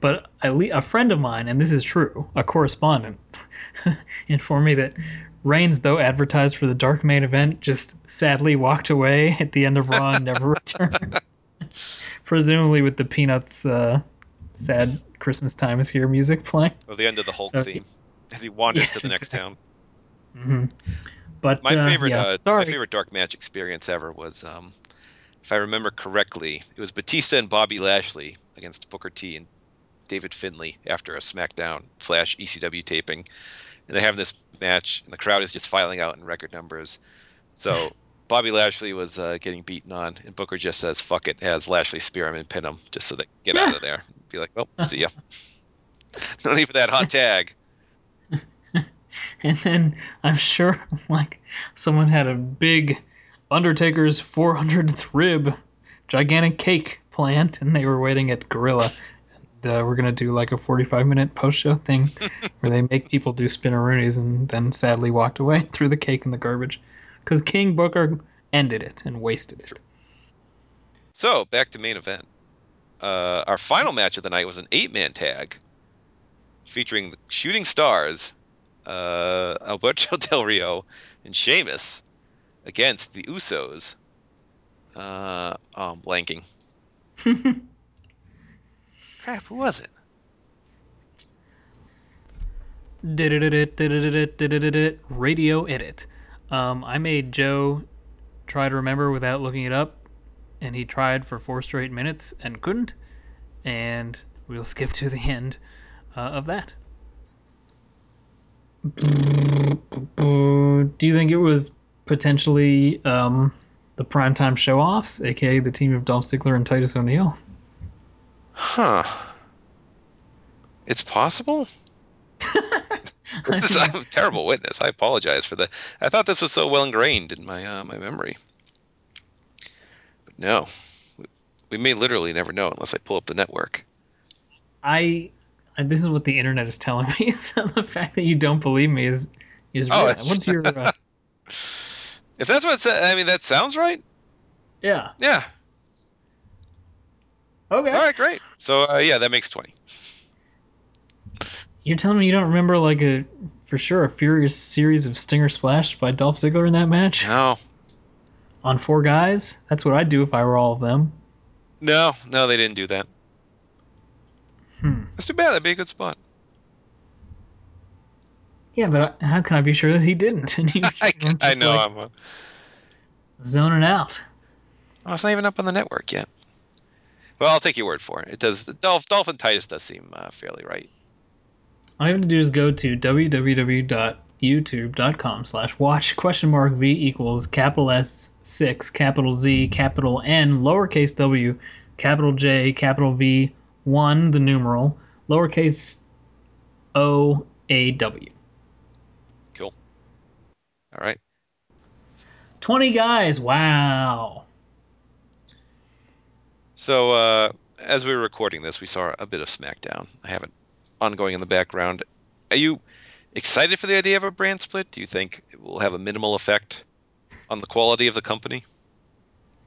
But a, le- a friend of mine, and this is true, a correspondent, informed me that Reigns, though advertised for the Dark Main event, just sadly walked away at the end of Raw and never returned. Presumably with the Peanuts uh, "Sad Christmas Time Is Here" music playing. Or the end of the Hulk So- theme as he wanders Yes, to the next exactly. town. hmm But My uh, favorite, yeah, uh, my favorite dark match experience ever was, um, if I remember correctly, it was Batista and Bobby Lashley against Booker T and David Finlay after a SmackDown slash ECW taping, and they're having this match, and the crowd is just filing out in record numbers. So Bobby Lashley was uh, getting beaten on, and Booker just says "fuck it," has Lashley spear him and pin him just so they get out of there. Be like, "Oh, see ya." no need for that hot tag. And then I'm sure like someone had a big Undertaker's 400th rib gigantic cake plant and they were waiting at Gorilla. And, uh, we're going to do like a 45 minute post show thing where they make people do spinneroonies and then sadly walked away threw the cake in the garbage. Because King Booker ended it and wasted it. So back to main event. Uh, our final match of the night was an eight-man tag featuring the Shining Stars, uh, Alberto Del Rio, and Sheamus against the Usos. Uh, oh, I'm blanking. Crap, who was it? Radio edit. Um, I made Joe try to remember without looking it up, and he tried for four straight minutes and couldn't. And we'll skip to the end uh, of that. Do you think it was potentially um, the primetime show offs, aka the team of Dolph Ziggler and Titus O'Neil? Huh. It's possible? This is I'm a terrible witness. I apologize for the. I thought this was so well ingrained in my uh, my memory, but no, we, may literally never know unless I pull up the network. I, this is what the internet is telling me. So the fact that you don't believe me is is Oh, it's- What's your uh, If that's what I mean that sounds right. yeah? Yeah. Okay. All right, great. So uh, yeah, that makes twenty. You're telling me you don't remember like a for sure a furious series of stinger splash by Dolph Ziggler in that match No, on four guys? That's what I'd do if I were all of them. no, no, they didn't do that. Hmm. That's too bad. That'd be a good spot. Yeah, but how can I be sure that he didn't? He I, I know. like, I'm. Uh, zoning out. oh, it's not even up on the network yet. Well, I'll take your word for it. It does. The Dolph, Dolphin Titus does seem uh, fairly right. All you have to do is go to www.youtube.com slash watch question mark v equals capital S six capital Z capital N lowercase w capital J capital V one the numeral lowercase O A W. Cool. All right. Twenty guys. Wow. So uh, as we were recording this, we saw a bit of SmackDown. I have it ongoing in the background. Are you excited for the idea of a brand split? Do you think it will have a minimal effect on the quality of the company?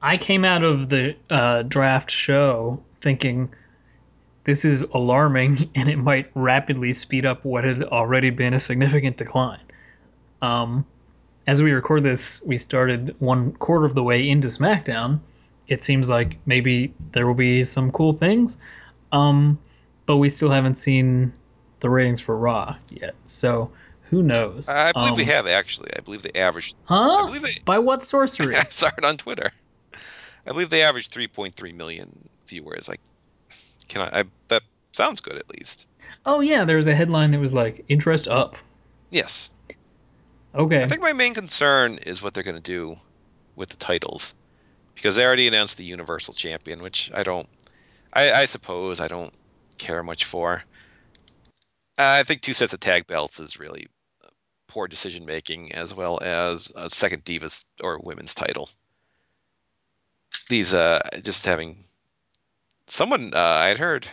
I came out of the uh, draft show thinking this is alarming and it might rapidly speed up what had already been a significant decline. Um, as we record this, we started one quarter of the way into SmackDown. It seems like maybe there will be some cool things, um, but we still haven't seen the ratings for Raw yet. So who knows? I believe we Um, have actually. I believe they averaged. Huh? I believe they- By what sorcery? I saw it on Twitter. I believe they averaged 3.3 million viewers. Like, can I, I? That sounds good at least. oh yeah, there was a headline that was like interest up. Yes. Okay. I think my main concern is what they're going to do with the titles, because they already announced the Universal Champion, which I don't. I, I suppose I don't care much for. I think two sets of tag belts is really poor decision making, as well as a second Divas or women's title. These, uh, just having someone uh, I had heard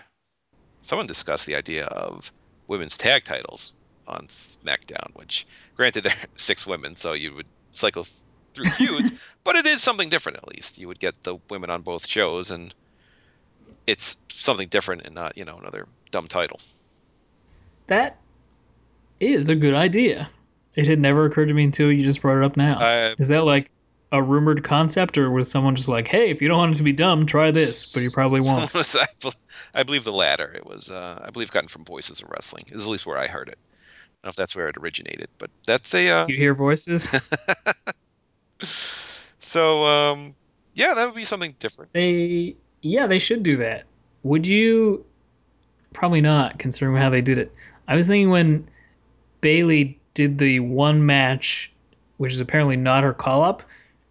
someone discuss the idea of women's tag titles on SmackDown, which granted there are six women, so you would cycle through feuds, but it is something different at least. You would get the women on both shows, and it's something different and not you know another dumb title. That is a good idea. It had never occurred to me until you just brought it up now. I- is that like a rumored concept, or was someone just like, "Hey, if you don't want it to be dumb, try this," but you probably won't? Was- I, I believe the latter. It was, uh, I believe, gotten from Voices of Wrestling. Is at least where I heard it. I don't know if that's where it originated, but that's a. Uh, You hear voices? so, um, yeah, that would be something different. they, yeah, they should do that. Would you? Probably not, considering how they did it. I was thinking when Bayley did the one match, which is apparently not her call up,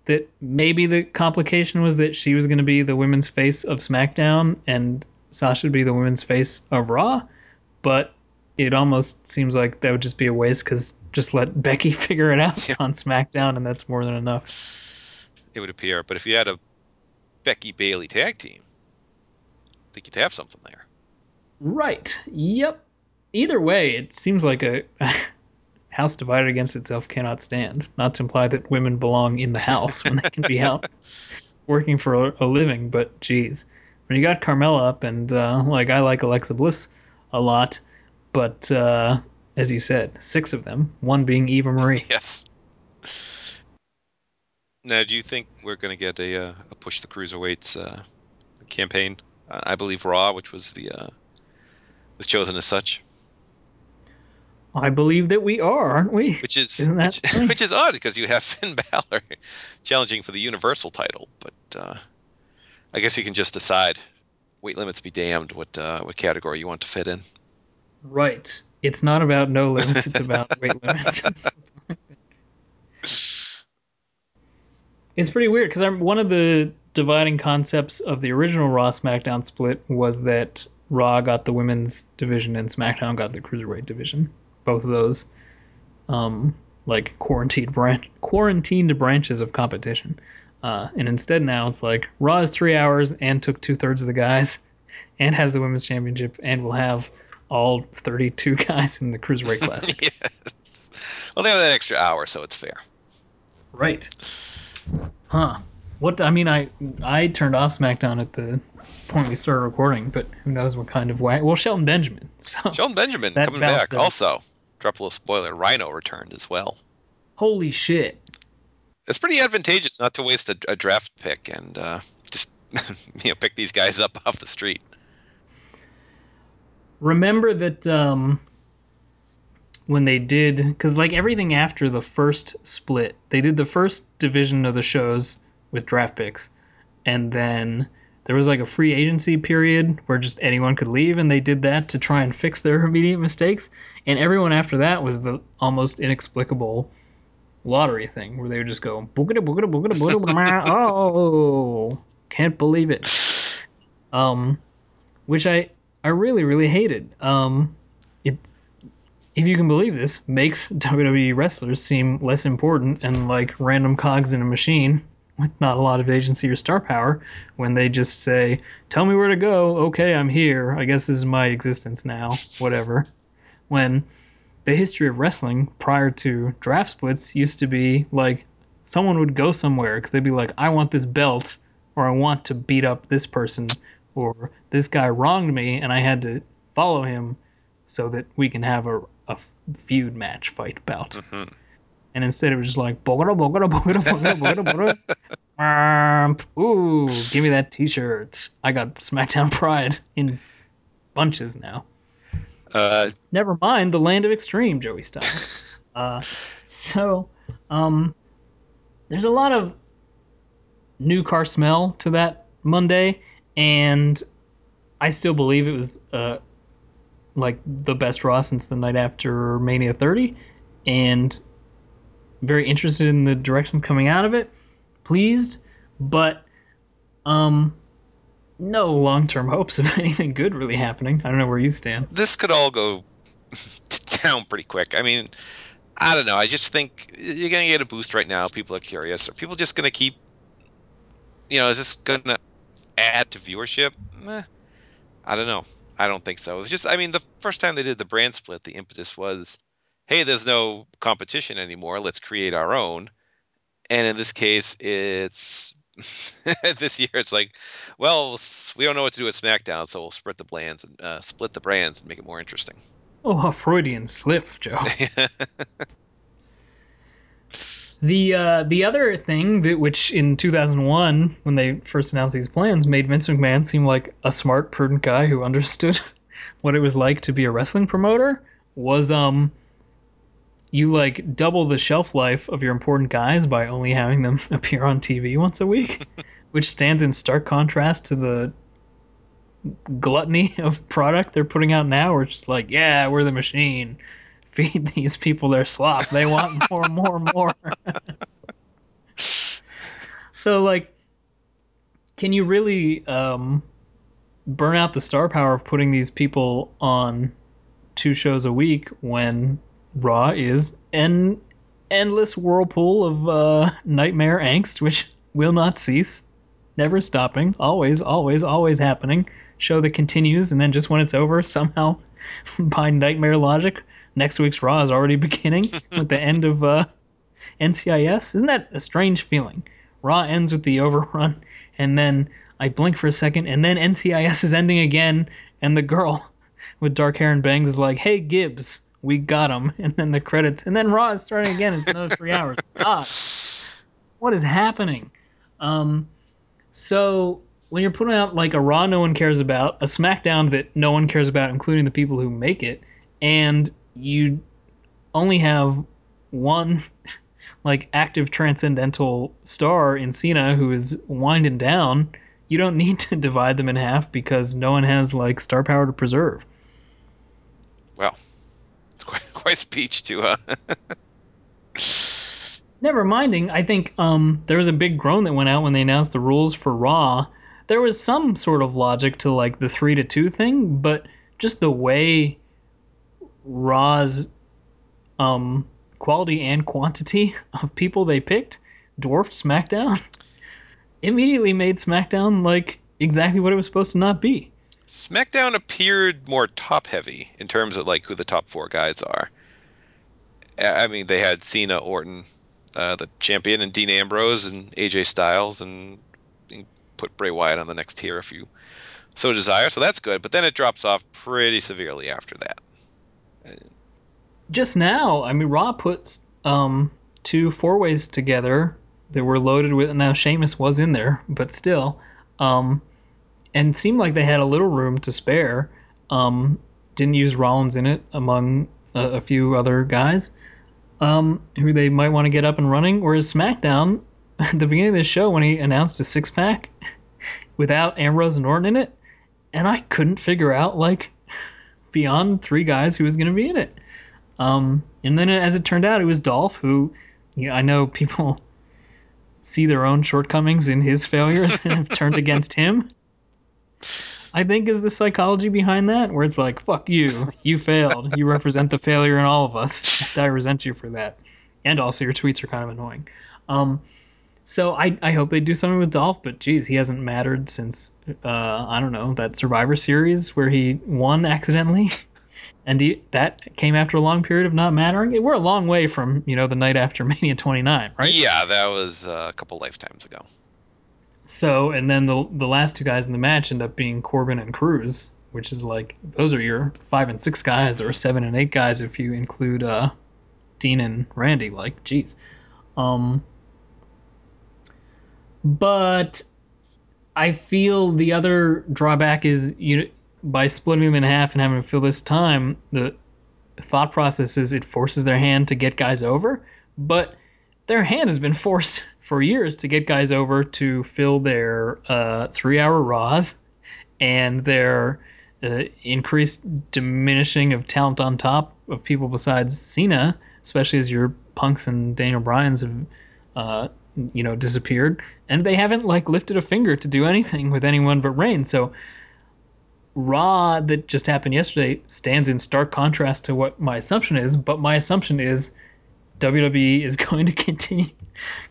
that maybe the complication was that she was going to be the women's face of SmackDown and Sasha would be the women's face of Raw. But it almost seems like that would just be a waste because just let Becky figure it out Yeah. on SmackDown and that's more than enough. It would appear, but if you had a Becky Bayley tag team, I think you'd have something there. Right. Yep. Either way, it seems like a house divided against itself cannot stand. Not to imply that women belong in the house when they can be out working for a, a living, but geez. When you got Carmella up, and uh, like I like Alexa Bliss a lot, but uh, as you said, six of them, one being Eva Marie. Yes. Now, do you think we're going to get a, uh, a push the cruiserweights uh, campaign? I believe Raw, which was the uh, was chosen as such, I believe that we are, aren't we? which is Isn't that which, which is odd because you have Finn Balor challenging for the Universal title, but uh, I guess you can just decide. Weight limits be damned. What uh, what category you want to fit in? Right. It's not about no limits, it's about weight limits. it's pretty weird because I'm one of the dividing concepts of the original Raw SmackDown split was that Raw got the women's division and SmackDown got the cruiserweight division. Both of those, um, like quarantined branch, quarantined branches of competition. Uh, and instead now it's like Raw is three hours and took two thirds of the guys, and has the women's championship, and will have all 32 guys in the cruiserweight class. yes. Well, they have that extra hour, so it's fair. Right. Huh. What I mean, I I turned off SmackDown at the point we started recording, but who knows what kind of way? Well, Shelton Benjamin. So Shelton Benjamin coming back. Also, drop a little spoiler. Rhino returned as well. holy shit. It's pretty advantageous not to waste a, a draft pick and uh, just you know pick these guys up off the street. remember that um, when they did because like everything after the first split they did the first division of the shows with draft picks and then there was like a free agency period where just anyone could leave and they did that to try and fix their immediate mistakes. And everyone after that was the almost inexplicable lottery thing where they would just go boogada boogada boogada boogada oh can't believe it. Um which i i really really hated. Um it if you can believe this makes wwe wrestlers seem less important and like random cogs in a machine with not a lot of agency or star power when they just say tell me where to go. Okay i'm here. I guess this is my existence now whatever. When the history of wrestling prior to draft splits used to be like someone would go somewhere because they'd be like, I want this belt, or I want to beat up this person, or this guy wronged me and I had to follow him so that we can have a, a feud match fight bout. Mm-hmm. And instead it was just like, bogada, bogada, bogada, bogada. Um, Ooh, give me that t shirt. I got SmackDown Pride in bunches now. Uh, Never mind the land of extreme, Joey Styles. uh, so, um, there's a lot of new car smell to that Monday, and I still believe it was uh, like the best Raw since the night after Mania 30, and very interested in the directions coming out of it. Pleased, but um, no long-term hopes of anything good really happening. I don't know where you stand. this could all go down pretty quick. I mean, I don't know. I just think you're gonna get a boost right now. People are curious. Are people just gonna keep? You know, is this gonna add to viewership? I don't know. I don't think so. It's just, I mean, the first time they did the brand split, the impetus was, hey, there's no competition anymore. Let's create our own. And in this case, it's this year. It's like, well, we don't know what to do with SmackDown, so we'll split the brands and uh, split the brands and make it more interesting. Oh, a Freudian slip, Joe. the uh, the other thing that which in 2001 when they first announced these plans made Vince McMahon seem like a smart, prudent guy who understood what it was like to be a wrestling promoter was um you like double the shelf life of your important guys by only having them appear on TV once a week, which stands in stark contrast to the gluttony of product they're putting out now. Where it's just like, yeah, we're the machine. Feed these people their slop. They want more, more, more. so, like, can you really um, burn out the star power of putting these people on two shows a week when Raw is an endless whirlpool of uh, nightmare angst, which will not cease, never stopping, always, always, always happening. Show that continues, and then just when it's over, somehow, by nightmare logic, next week's Raw is already beginning with the end of uh, NCIS. Isn't that a strange feeling? Raw ends with the overrun, and then I blink for a second, and then NCIS is ending again, and the girl with dark hair and bangs is like, "Hey Gibbs, we got him," and then the credits, and then Raw is starting again. It's another three hours. God, what is happening? Um, so when you're putting out like a Raw no one cares about, a SmackDown that no one cares about, including the people who make it, and you only have one like active transcendental star in Cena who is winding down, you don't need to divide them in half because no one has like star power to preserve. Well, it's quite, quite speech to uh, Never minding, I think um, there was a big groan that went out when they announced the rules for Raw. There was some sort of logic to like the three to two thing, but just the way Raw's um, quality and quantity of people they picked dwarfed SmackDown. Immediately made SmackDown like exactly what it was supposed to not be. SmackDown appeared more top heavy in terms of like who the top four guys are. I mean, they had Cena, Orton, uh, the champion, and Dean Ambrose and AJ Styles, and, and put Bray Wyatt on the next tier if you so desire. So that's good. But then it drops off pretty severely after that. just now, I mean, Raw puts um, two four ways together that were loaded with. Now, Sheamus was in there, but still, um, and seemed like they had a little room to spare. Um, didn't use Rollins in it among a, a few other guys um, who they might want to get up and running. Whereas SmackDown, at the beginning of the show, when he announced a six pack without Ambrose and Orton in it, and I couldn't figure out like beyond three guys who was going to be in it. Um, and then as it turned out, it was Dolph, who you know, I know people see their own shortcomings in his failures and have turned against him. I think is the psychology behind that, where it's like, fuck you, you failed, you represent the failure in all of us, I resent you for that. And also, your tweets are kind of annoying. Um, so I, I hope they do something with Dolph, but geez, he hasn't mattered since uh, I don't know that Survivor Series where he won accidentally, and he, that came after a long period of not mattering. We're a long way from you know the night after Mania 29, right? Yeah, that was a couple lifetimes ago. So and then the the last two guys in the match end up being Corbin and Crews, which is like those are your five and six guys, or seven and eight guys if you include uh, Dean and Randy. Like, jeez. Um, but I feel the other drawback is you by splitting them in half and having to fill this time, the thought process is it forces their hand to get guys over, but their hand has been forced for years to get guys over to fill their uh, three-hour Raws and their uh, increased diminishing of talent on top of people besides Cena, especially as your Punks and Daniel Bryan's have, uh, you know, disappeared, and they haven't like lifted a finger to do anything with anyone but Reigns. So Raw that just happened yesterday stands in stark contrast to what my assumption is, but my assumption is WWE is going to continue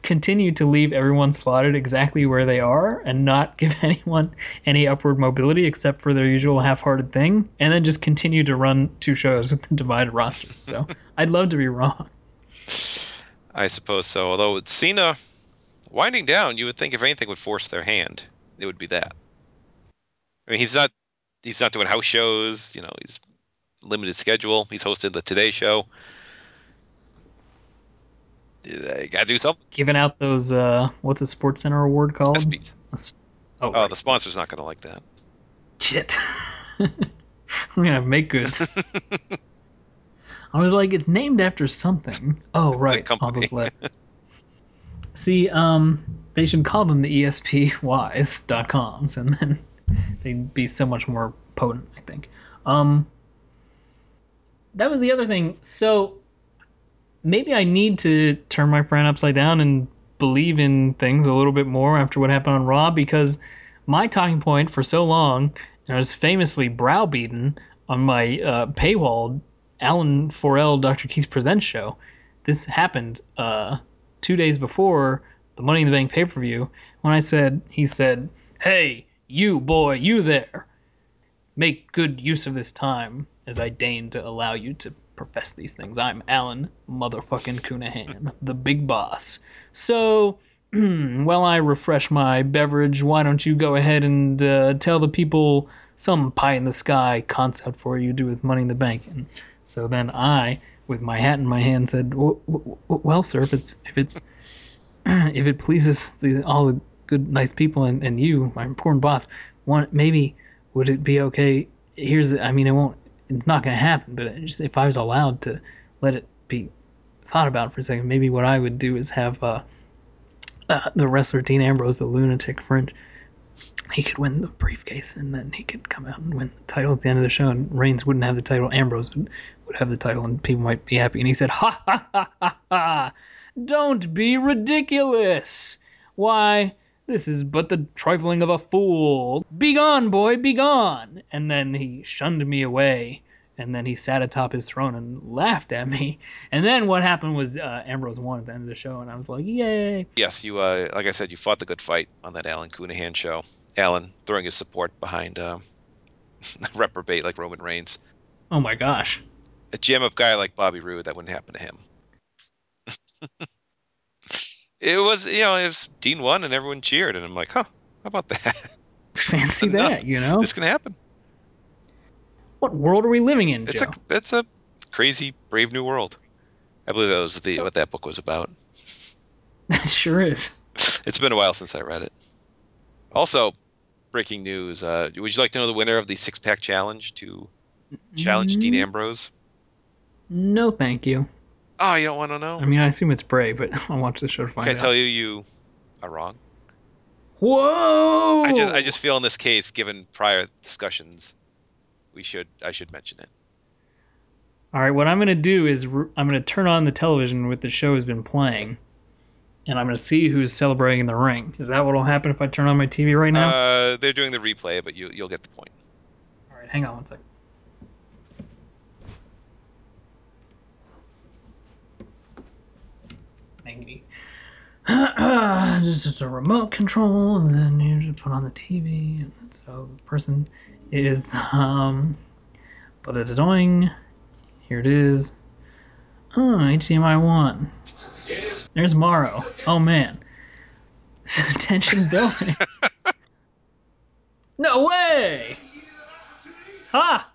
continue to leave everyone slotted exactly where they are and not give anyone any upward mobility except for their usual half-hearted thing and then just continue to run two shows with the divided rosters. So, I'd love to be wrong. I suppose so. Although with Cena winding down, you would think if anything would force their hand, it would be that. I mean, he's not he's not doing house shows. You know, he's limited schedule. He's hosted the Today Show. You gotta do something. Giving out those uh what's a Sports Center award called? SB. Oh, Oh, right. the sponsor's not gonna like that. shit. I'm gonna make goods. I was like, it's named after something. Oh, right, all those letters. See, um, they should call them the ESPYs.coms, and then they'd be so much more potent. I think. Um, that was the other thing. So maybe I need to turn my friend upside down and believe in things a little bit more after what happened on Raw because my talking point for so long, and I was famously browbeaten on my uh, paywall Alan Forel Dr. Keith Presents show. This happened uh, two days before the Money in the Bank pay per view when I said, he said, Hey, you boy, you there. Make good use of this time as I deign to allow you to profess these things. I'm Alan motherfucking Cunahan, the big boss. So, while I refresh my beverage, why don't you go ahead and uh, tell the people some pie in the sky concept for you do with Money in the Bank? And so then I, with my hat in my hand, said, "W- w- w- "Well, sir, if it's if it's if it pleases the, all the good, nice people and, and you, my important boss, maybe would it be okay? Here's, the, I mean, it won't, it's not going to happen, but just if I was allowed to let it be thought about for a second, maybe what I would do is have uh, uh, the wrestler Dean Ambrose, the lunatic fringe. He could win the briefcase, and then he could come out and win the title at the end of the show. And Reigns wouldn't have the title; Ambrose would, would have the title, and people might be happy. And he said, "Ha ha ha ha ha! Don't be ridiculous! Why, this is but the trifling of a fool. Begone, boy, begone!" And then he shunned me away. And then he sat atop his throne and laughed at me. And then what happened was uh, Ambrose won at the end of the show, and I was like, "Yay!" Yes, you. Uh, like I said, you fought the good fight on that Alan Cunahan show. Alan throwing his support behind uh, reprobate like Roman Reigns. Oh my gosh. A jam up guy like Bobby Roode, that wouldn't happen to him. it was, you know, it was Dean won and everyone cheered, and I'm like, huh, how about that? Fancy that, you know? this can happen. What world are we living in, It's Joe? a, it's a crazy, brave new world. I believe that was the So- what that book was about. That sure is. It's been a while since I read it. Also, breaking news. Uh, would you like to know the winner of the six pack challenge to challenge Dean Mm, Ambrose? No, thank you. Oh, you don't want to know? I mean, I assume it's Bray, but I'll watch the show to find Can I out. tell you you are wrong? Whoa! I just I just feel in this case, given prior discussions, we should I should mention it. All right, what I'm going to do is I'm going to turn on the television with the show has been playing, and I'm going to see who's celebrating in the ring. Is that what will happen if I turn on my TV right now? Uh, they're doing the replay, but you you'll get the point. All right, hang on one second. Maybe. just it's a remote control, and then you just put on the TV. And so the person is um, but it annoying. Here it is. Oh, HDMI one. There's Morrow. Oh man, tension building. no way. Ha!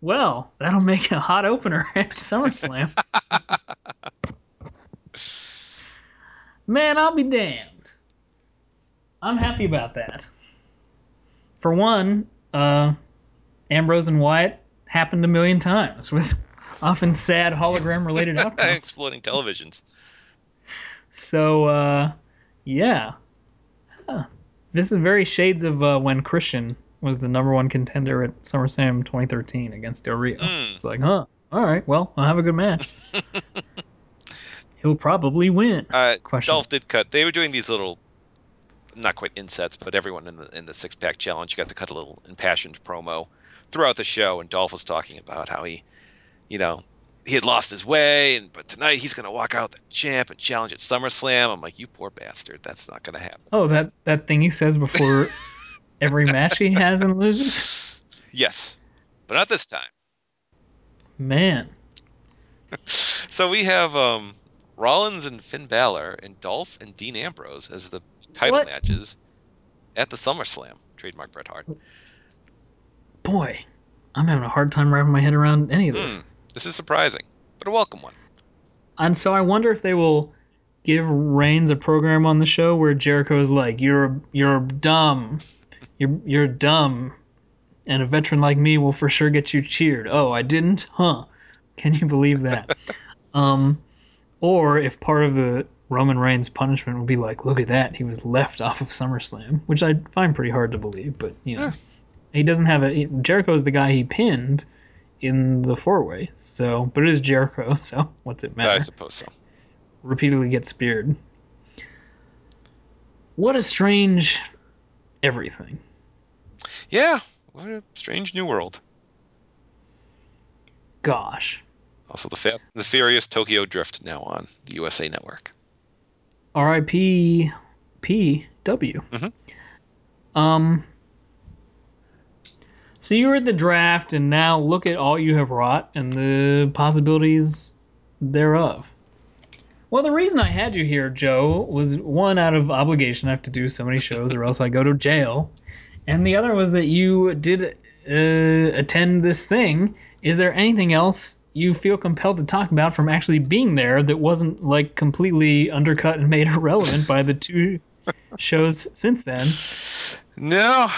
Well, that'll make a hot opener at SummerSlam. Man, I'll be damned. I'm happy about that. For one, uh, Ambrose and Wyatt happened a million times with often sad hologram related outcomes. Exploding televisions. So, uh, yeah. Huh. This is very shades of uh, when Christian was the number one contender at SummerSlam 2013 against Del Rio. Hmm. It's like, huh, all right, well, I'll have a good match. He'll probably win. Uh, Question. Dolph did cut. They were doing these little, not quite insets, but everyone in the in the six pack challenge got to cut a little impassioned promo throughout the show, and Dolph was talking about how he, you know, he had lost his way, and but tonight he's gonna walk out the champ and challenge at SummerSlam. I'm like, you poor bastard, that's not gonna happen. Oh, that, that thing he says before every match he has and loses? Yes, but not this time. Man. So we have um, Rollins and Finn Balor and Dolph and Dean Ambrose as the title What? matches at the SummerSlam. Trademark Bret Hart. Boy, I'm having a hard time wrapping my head around any of this. Hmm, this is surprising, but a welcome one. And so I wonder if they will give Reigns a program on the show where Jericho is like, "You're you're dumb, you're you're dumb, and a veteran like me will for sure get you cheered." Oh, I didn't, huh? Can you believe that? um, or if part of the Roman Reigns punishment would be like, "Look at that, he was left off of SummerSlam," which I find pretty hard to believe, but you know, he doesn't have a Jericho is the guy he pinned in the four way. So, but it is Jericho, so what's it matter? I suppose so. repeatedly get speared. What a strange everything. Yeah, what a strange new world. Gosh. Also, the Fast and the Furious Tokyo Drift now on the USA Network. R.I.P. P.W. Mhm. Um. So you were at the draft, and now look at all you have wrought and the possibilities thereof. Well, the reason I had you here, Joe, was one out of obligation. I have to do so many shows, or else I go to jail. And the other was that you did uh, attend this thing. Is there anything else you feel compelled to talk about from actually being there that wasn't like completely undercut and made irrelevant by the two shows since then? No,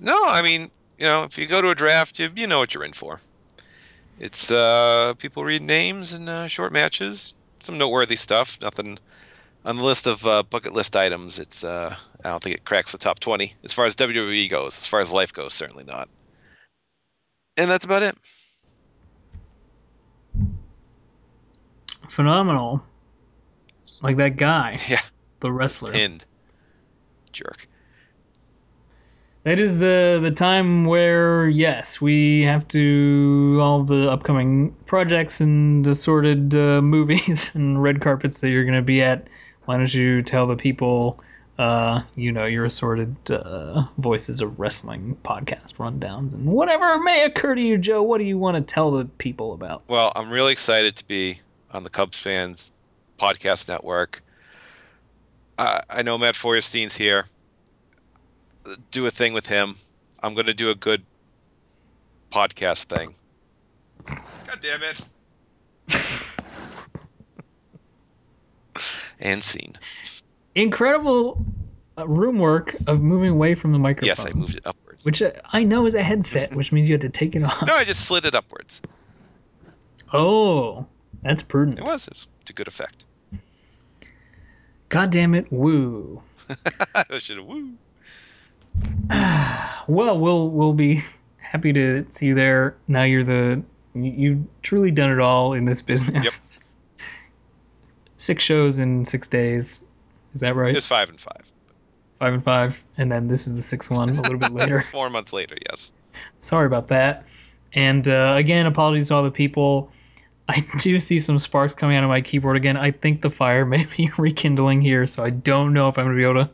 no. I mean, you know, if you go to a draft, you, you know what you're in for. It's uh, people read names and uh, short matches, some noteworthy stuff. Nothing on the list of uh, bucket list items. It's uh, I don't think it cracks the top twenty as far as WWE goes. As far as life goes, certainly not. And that's about it. Phenomenal. Like that guy, Yeah, the wrestler. pinned. Jerk. That is the the time where yes, we have to all the upcoming projects and assorted uh, movies and red carpets that you're going to be at. Why don't you tell the people, uh, you know, your assorted uh, voices of wrestling podcast rundowns and whatever may occur to you, Joe. What do you want to tell the people about? Well, I'm really excited to be on the Cubs fans podcast network. Uh, I know Matt Feuerstein's here. Do a thing with him. I'm going to do a good podcast thing. God damn it. and scene. Incredible uh, room work of moving away from the microphone. Yes, I moved it upwards. which uh, I know is a headset, which means you had to take it off. No, I just slid it upwards. Oh, that's prudent. It was. It was to good effect. God damn it, woo. I should have woo. Well, we'll we'll be happy to see you there. Now you're the you, you've truly done it all in this business. Six shows in six days. Is that right? It's five and five. Five and five, and then this is the sixth one a little bit later. Four months later, yes. Sorry about that. And uh, again, apologies to all the people. I do see some sparks coming out of my keyboard again. I think the fire may be rekindling here, so I don't know if I'm going to be able to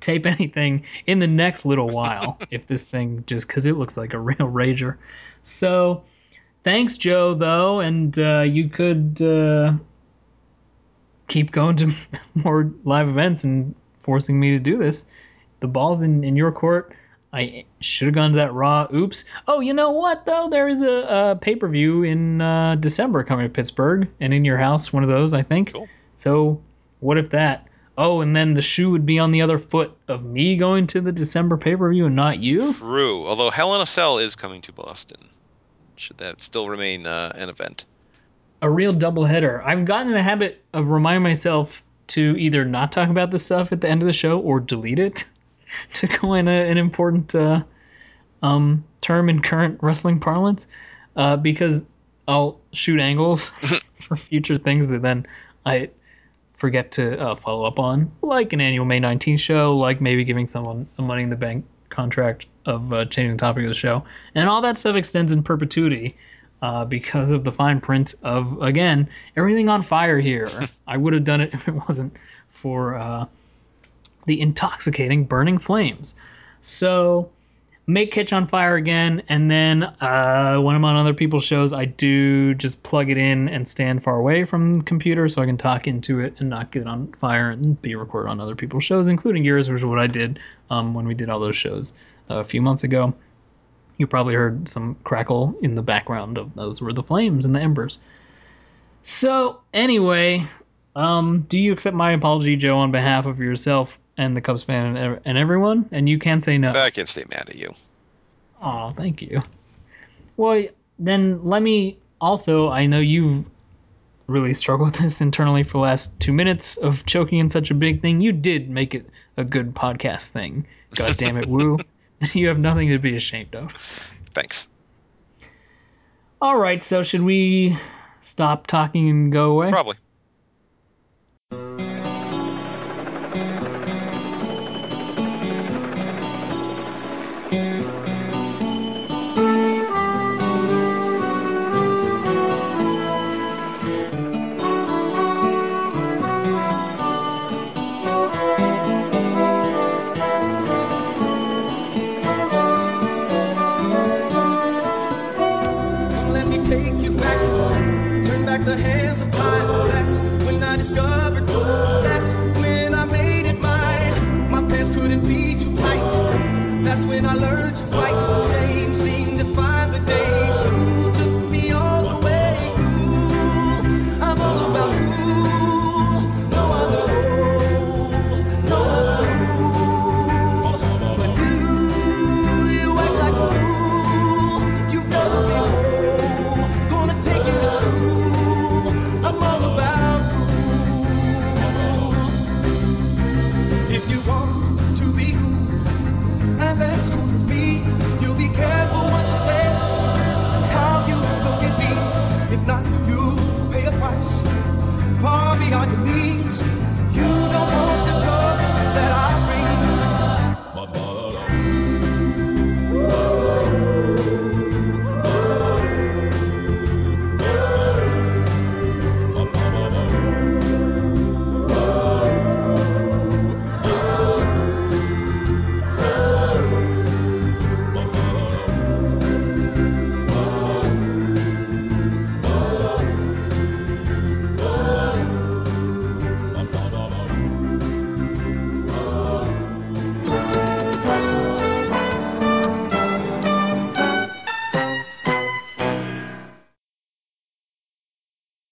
tape anything in the next little while if this thing just because it looks like a real rager. So thanks, Joe, though, and uh, you could uh, keep going to more live events and forcing me to do this. The ball's in, in your court. I should have gone to that Raw. Oops. Oh, you know what though? There is a, a pay per view in uh, December coming to Pittsburgh, and in your house, one of those, I think. Cool. So, what if that? Oh, and then the shoe would be on the other foot of me going to the December pay per view and not you. True. Although Hell in a Cell is coming to Boston. Should that still remain uh, an event? A real double header. I've gotten in the habit of reminding myself to either not talk about this stuff at the end of the show or delete it to coin a, an important uh, um, term in current wrestling parlance uh, because I'll shoot angles for future things that then I forget to uh, follow up on, like an annual May 19th show, like maybe giving someone a Money in the Bank contract of uh, changing the topic of the show. And all that stuff extends in perpetuity uh, because of the fine print of, again, everything on fire here. I would have done it if it wasn't for uh, the intoxicating burning flames. So make catch on fire again, and then uh, when I'm on other people's shows, I do just plug it in and stand far away from the computer so I can talk into it and not get on fire and be recorded on other people's shows, including yours, which is what I did um, when we did all those shows uh, a few months ago. You probably heard some crackle in the background of those were the flames and the embers. So anyway, um, do you accept my apology, Joe, on behalf of yourself and the Cubs fan and, and everyone? And you can say no. I can't stay mad at you. Oh, thank you. Well, then let me also. I know you've really struggled with this internally for the last two minutes of choking in such a big thing. You did make it a good podcast thing. God damn it, Woo. You have nothing to be ashamed of. Thanks. All right, so should we stop talking and go away? Probably.